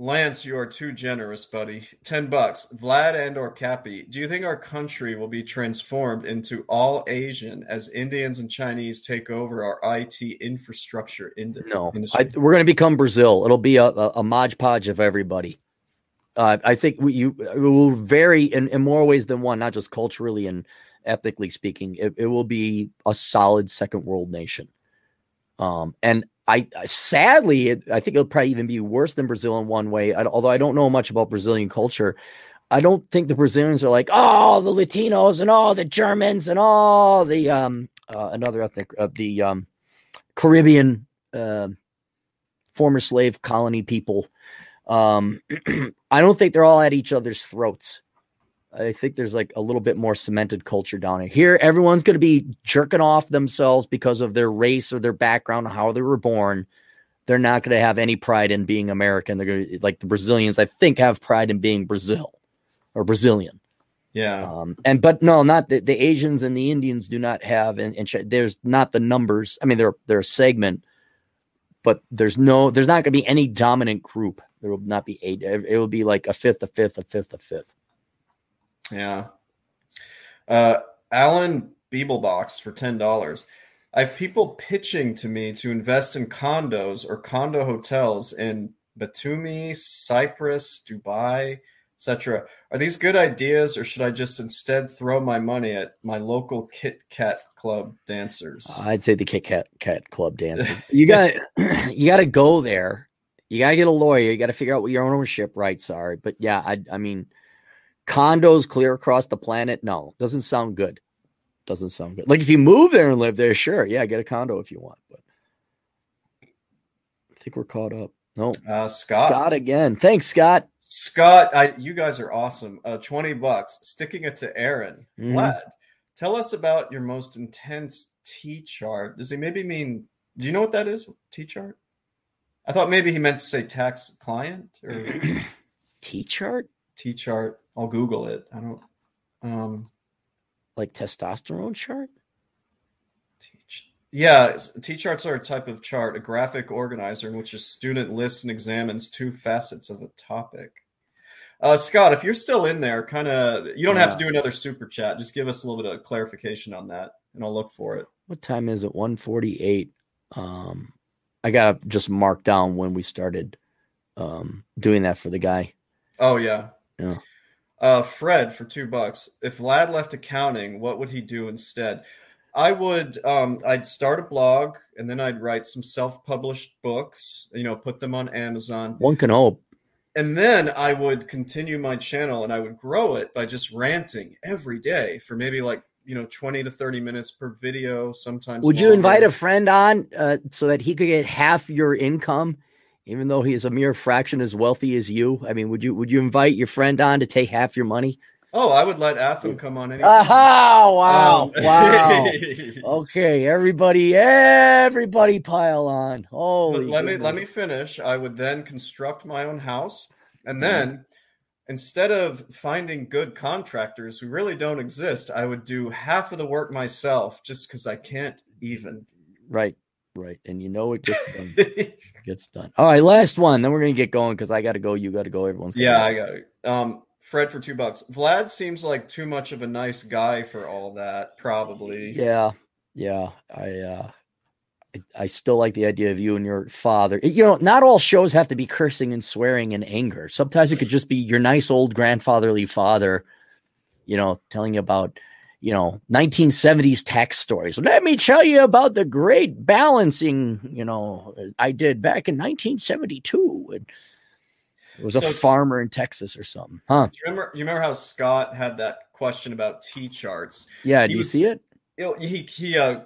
Lance, you are too generous, buddy. Ten bucks. Vlad and or Cappy, do you think our country will be transformed into all Asian as Indians and Chinese take over our IT infrastructure in the No, industry? I, we're going to become Brazil. It'll be a, a, a modge podge of everybody. Uh, I think we, you it will vary in, in more ways than one, not just culturally and ethnically speaking. It, it will be a solid second world nation. Um, and I sadly, it, I think it'll probably even be worse than Brazil in one way. I, although I don't know much about Brazilian culture, I don't think the Brazilians are like, oh, the Latinos and all the Germans and all the um uh, another ethnic of the um Caribbean um former slave colony people. Um, I don't think they're all at each other's throats. I think there's like a little bit more cemented culture down here. Everyone's going to be jerking off themselves because of their race or their background, how they were born. They're not going to have any pride in being American. They're going to, like the Brazilians, I think, have pride in being Brazil or Brazilian. yeah. Um, and but no, not the, the Asians and the Indians do not have, and, and there's not the numbers. I mean, they're they're a segment, but there's no, there's not going to be any dominant group. There will not be eight. It will be like a fifth, a fifth, a fifth, a fifth. Yeah. Uh, Alan Beeblebox for ten dollars. I have people pitching to me to invest in condos or condo hotels in Batumi, Cyprus, Dubai, etc. Are these good ideas, or should I just instead throw my money at my local Kit Kat club dancers? I'd say the Kit Kat, Kat Club dancers. You got you got to go there. You got to get a lawyer. You got to figure out what your ownership rights are. But yeah, I I mean, condos clear across the planet. No, doesn't sound good. Doesn't sound good. Like if you move there and live there, sure, yeah, get a condo if you want. But I think we're caught up. No, Uh, Scott. Scott again. Thanks, Scott. Scott, I, you guys are awesome. Uh, 20 bucks. Sticking it to Aaron. Mhm. Vlad, tell us about your most intense T chart. Does he maybe mean, do you know what that is? T chart? I thought maybe he meant to say tax client or T chart T chart. I'll Google it. I don't, um, like testosterone chart. Yeah, T charts are a type of chart, a graphic organizer in which a student lists and examines two facets of a topic. Uh, Scott, if you're still in there, kind of, you don't have to do another super chat. Just give us a little bit of clarification on that, and I'll look for it. What time is it? 148. Um, I got to just mark down when we started um, doing that for the guy. Oh yeah, Yeah. Uh, Fred for two bucks. If Vlad left accounting, what would he do instead? I would. Um, I'd start a blog, and then I'd write some self-published books. You know, put them on Amazon. One can hope. And then I would continue my channel and I would grow it by just ranting every day for maybe like, you know, 20 to 30 minutes per video, sometimes. Would you invite a friend on uh, so that he could get half your income, even though he is a mere fraction as wealthy as you? I mean, would you would you invite your friend on to take half your money? Oh, I would let Atham come on any. Aha! Wow! Um, wow! Okay, everybody, everybody, pile on. Holy! let me let me finish. I would then construct my own house, and Mhm. then instead of finding good contractors who really don't exist, I would do half of the work myself, just because I can't even. Right, right, and you know it gets done. gets done. All right, last one. Then we're gonna get going because I got to go. You got to go. Everyone's gotta yeah, go. I got it. Um, Fred for two bucks. Vlad seems like too much of a nice guy for all that. Probably. Yeah, yeah. I uh I, I still like the idea of you and your father. You know, not all shows have to be cursing and swearing and anger. Sometimes it could just be your nice old grandfatherly father, you know, telling you about, you know, 1970s tax stories. Let me tell you about the great balancing, you know, I did back in 1972. And it was a So it's- farmer in Texas or something. Huh? You remember? You remember how Scott had that question about T charts? Yeah, do you see it? he he uh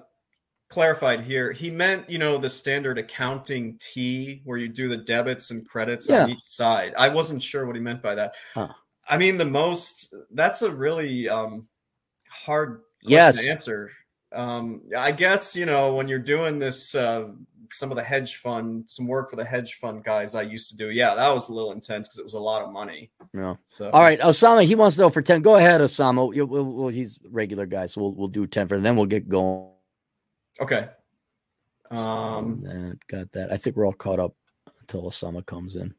clarified here he meant you know the standard accounting t where you do the debits and credits on each side i wasn't sure what he meant by that Huh. i mean the most that's a really um hard Yes. to answer um i guess you know when you're doing this uh some of the hedge fund some work for the hedge fund guys i used to do yeah that was a little intense because it was a lot of money No. so All right, Osama, he wants to know for 10. Go ahead, Osama. You- we'll- we'll- he's regular guy, so we'll, we'll do 10 for then we'll get going. okay um That, got that. I think we're all caught up until Osama comes in.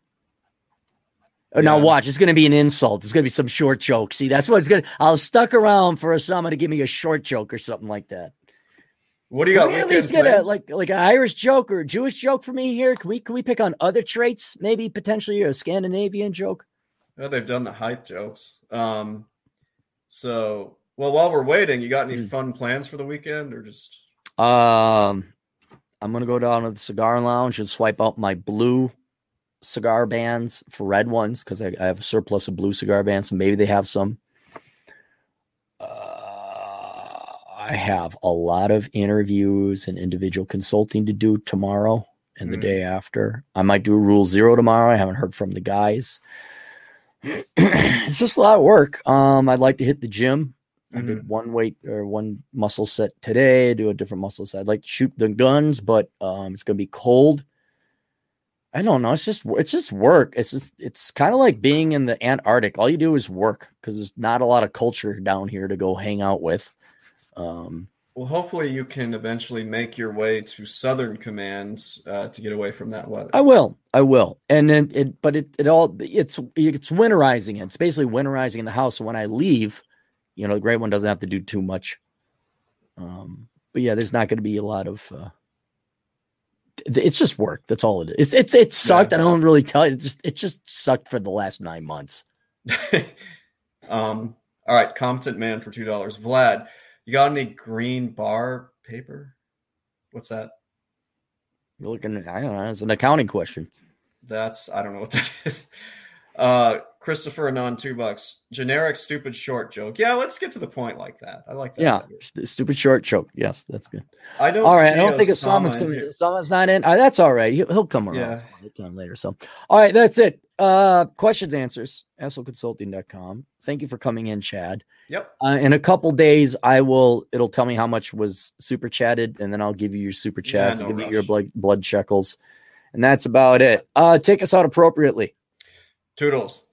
Oh, Now Yeah. watch, it's going to be an insult. It's going to be some short joke. See, that's what it's going to. I'll stuck around for Osama to give me a short joke or something like that. what do you Can got we at least get a like like an Irish joke or a Jewish joke for me here? Can we can we pick on other traits? Maybe potentially a Scandinavian joke. Well, they've done the height jokes. Um, so, well, while we're waiting, you got any Hmm. fun plans for the weekend, or just Um, I'm gonna go down to the cigar lounge and swipe out my blue cigar bands for red ones because I, I have a surplus of blue cigar bands, so maybe they have some. Uh, I have a lot of interviews and individual consulting to do tomorrow and the Mm. day after. I might do Rule Zero tomorrow. I haven't heard from the guys. it's just a lot of work. Um, I'd like to hit the gym. I Mm-hmm. did one weight or one muscle set today. Do a different muscle set. I'd like to shoot the guns, but um, it's gonna be cold. I don't know. It's just it's just work. It's just it's kind of like being in the Antarctic. All you do is work because there's not a lot of culture down here to go hang out with. Um, well, hopefully you can eventually make your way to Southern Command uh, to get away from that weather. I will, I will, and then it, but it it all it's it's winterizing. It's basically winterizing in the house. So when I leave, you know, the great one doesn't have to do too much. Um, but yeah, there's not going to be a lot of. Uh, it's just work. That's all it is. It's it's it sucked. I don't really tell you. It just it just sucked for the last nine months. um, all right, competent man for two dollars. Vlad, you got any green bar paper? What's that? You're looking. At, I don't know. It's an accounting question. That's I don't know what that is. Uh, Christopher Anon, two bucks. Generic stupid short joke. Yeah, let's get to the point like that. I like that. Yeah, stupid short joke. Yes, that's good. I don't. all right, I don't think Osama Osama's in coming. Osama's not in. Uh, that's all right. He'll, he'll come around Yeah. time later. So, all right, that's it. Uh, questions, answers. AssholeConsulting.com. Thank you for coming in, Chad. Yep. Uh, in a couple days, I will. It'll tell me how much was super chatted, and then I'll give you your super Yeah, chats. no I'll give you your blood blood shekels, and that's about it. Uh, take us out appropriately. Toodles.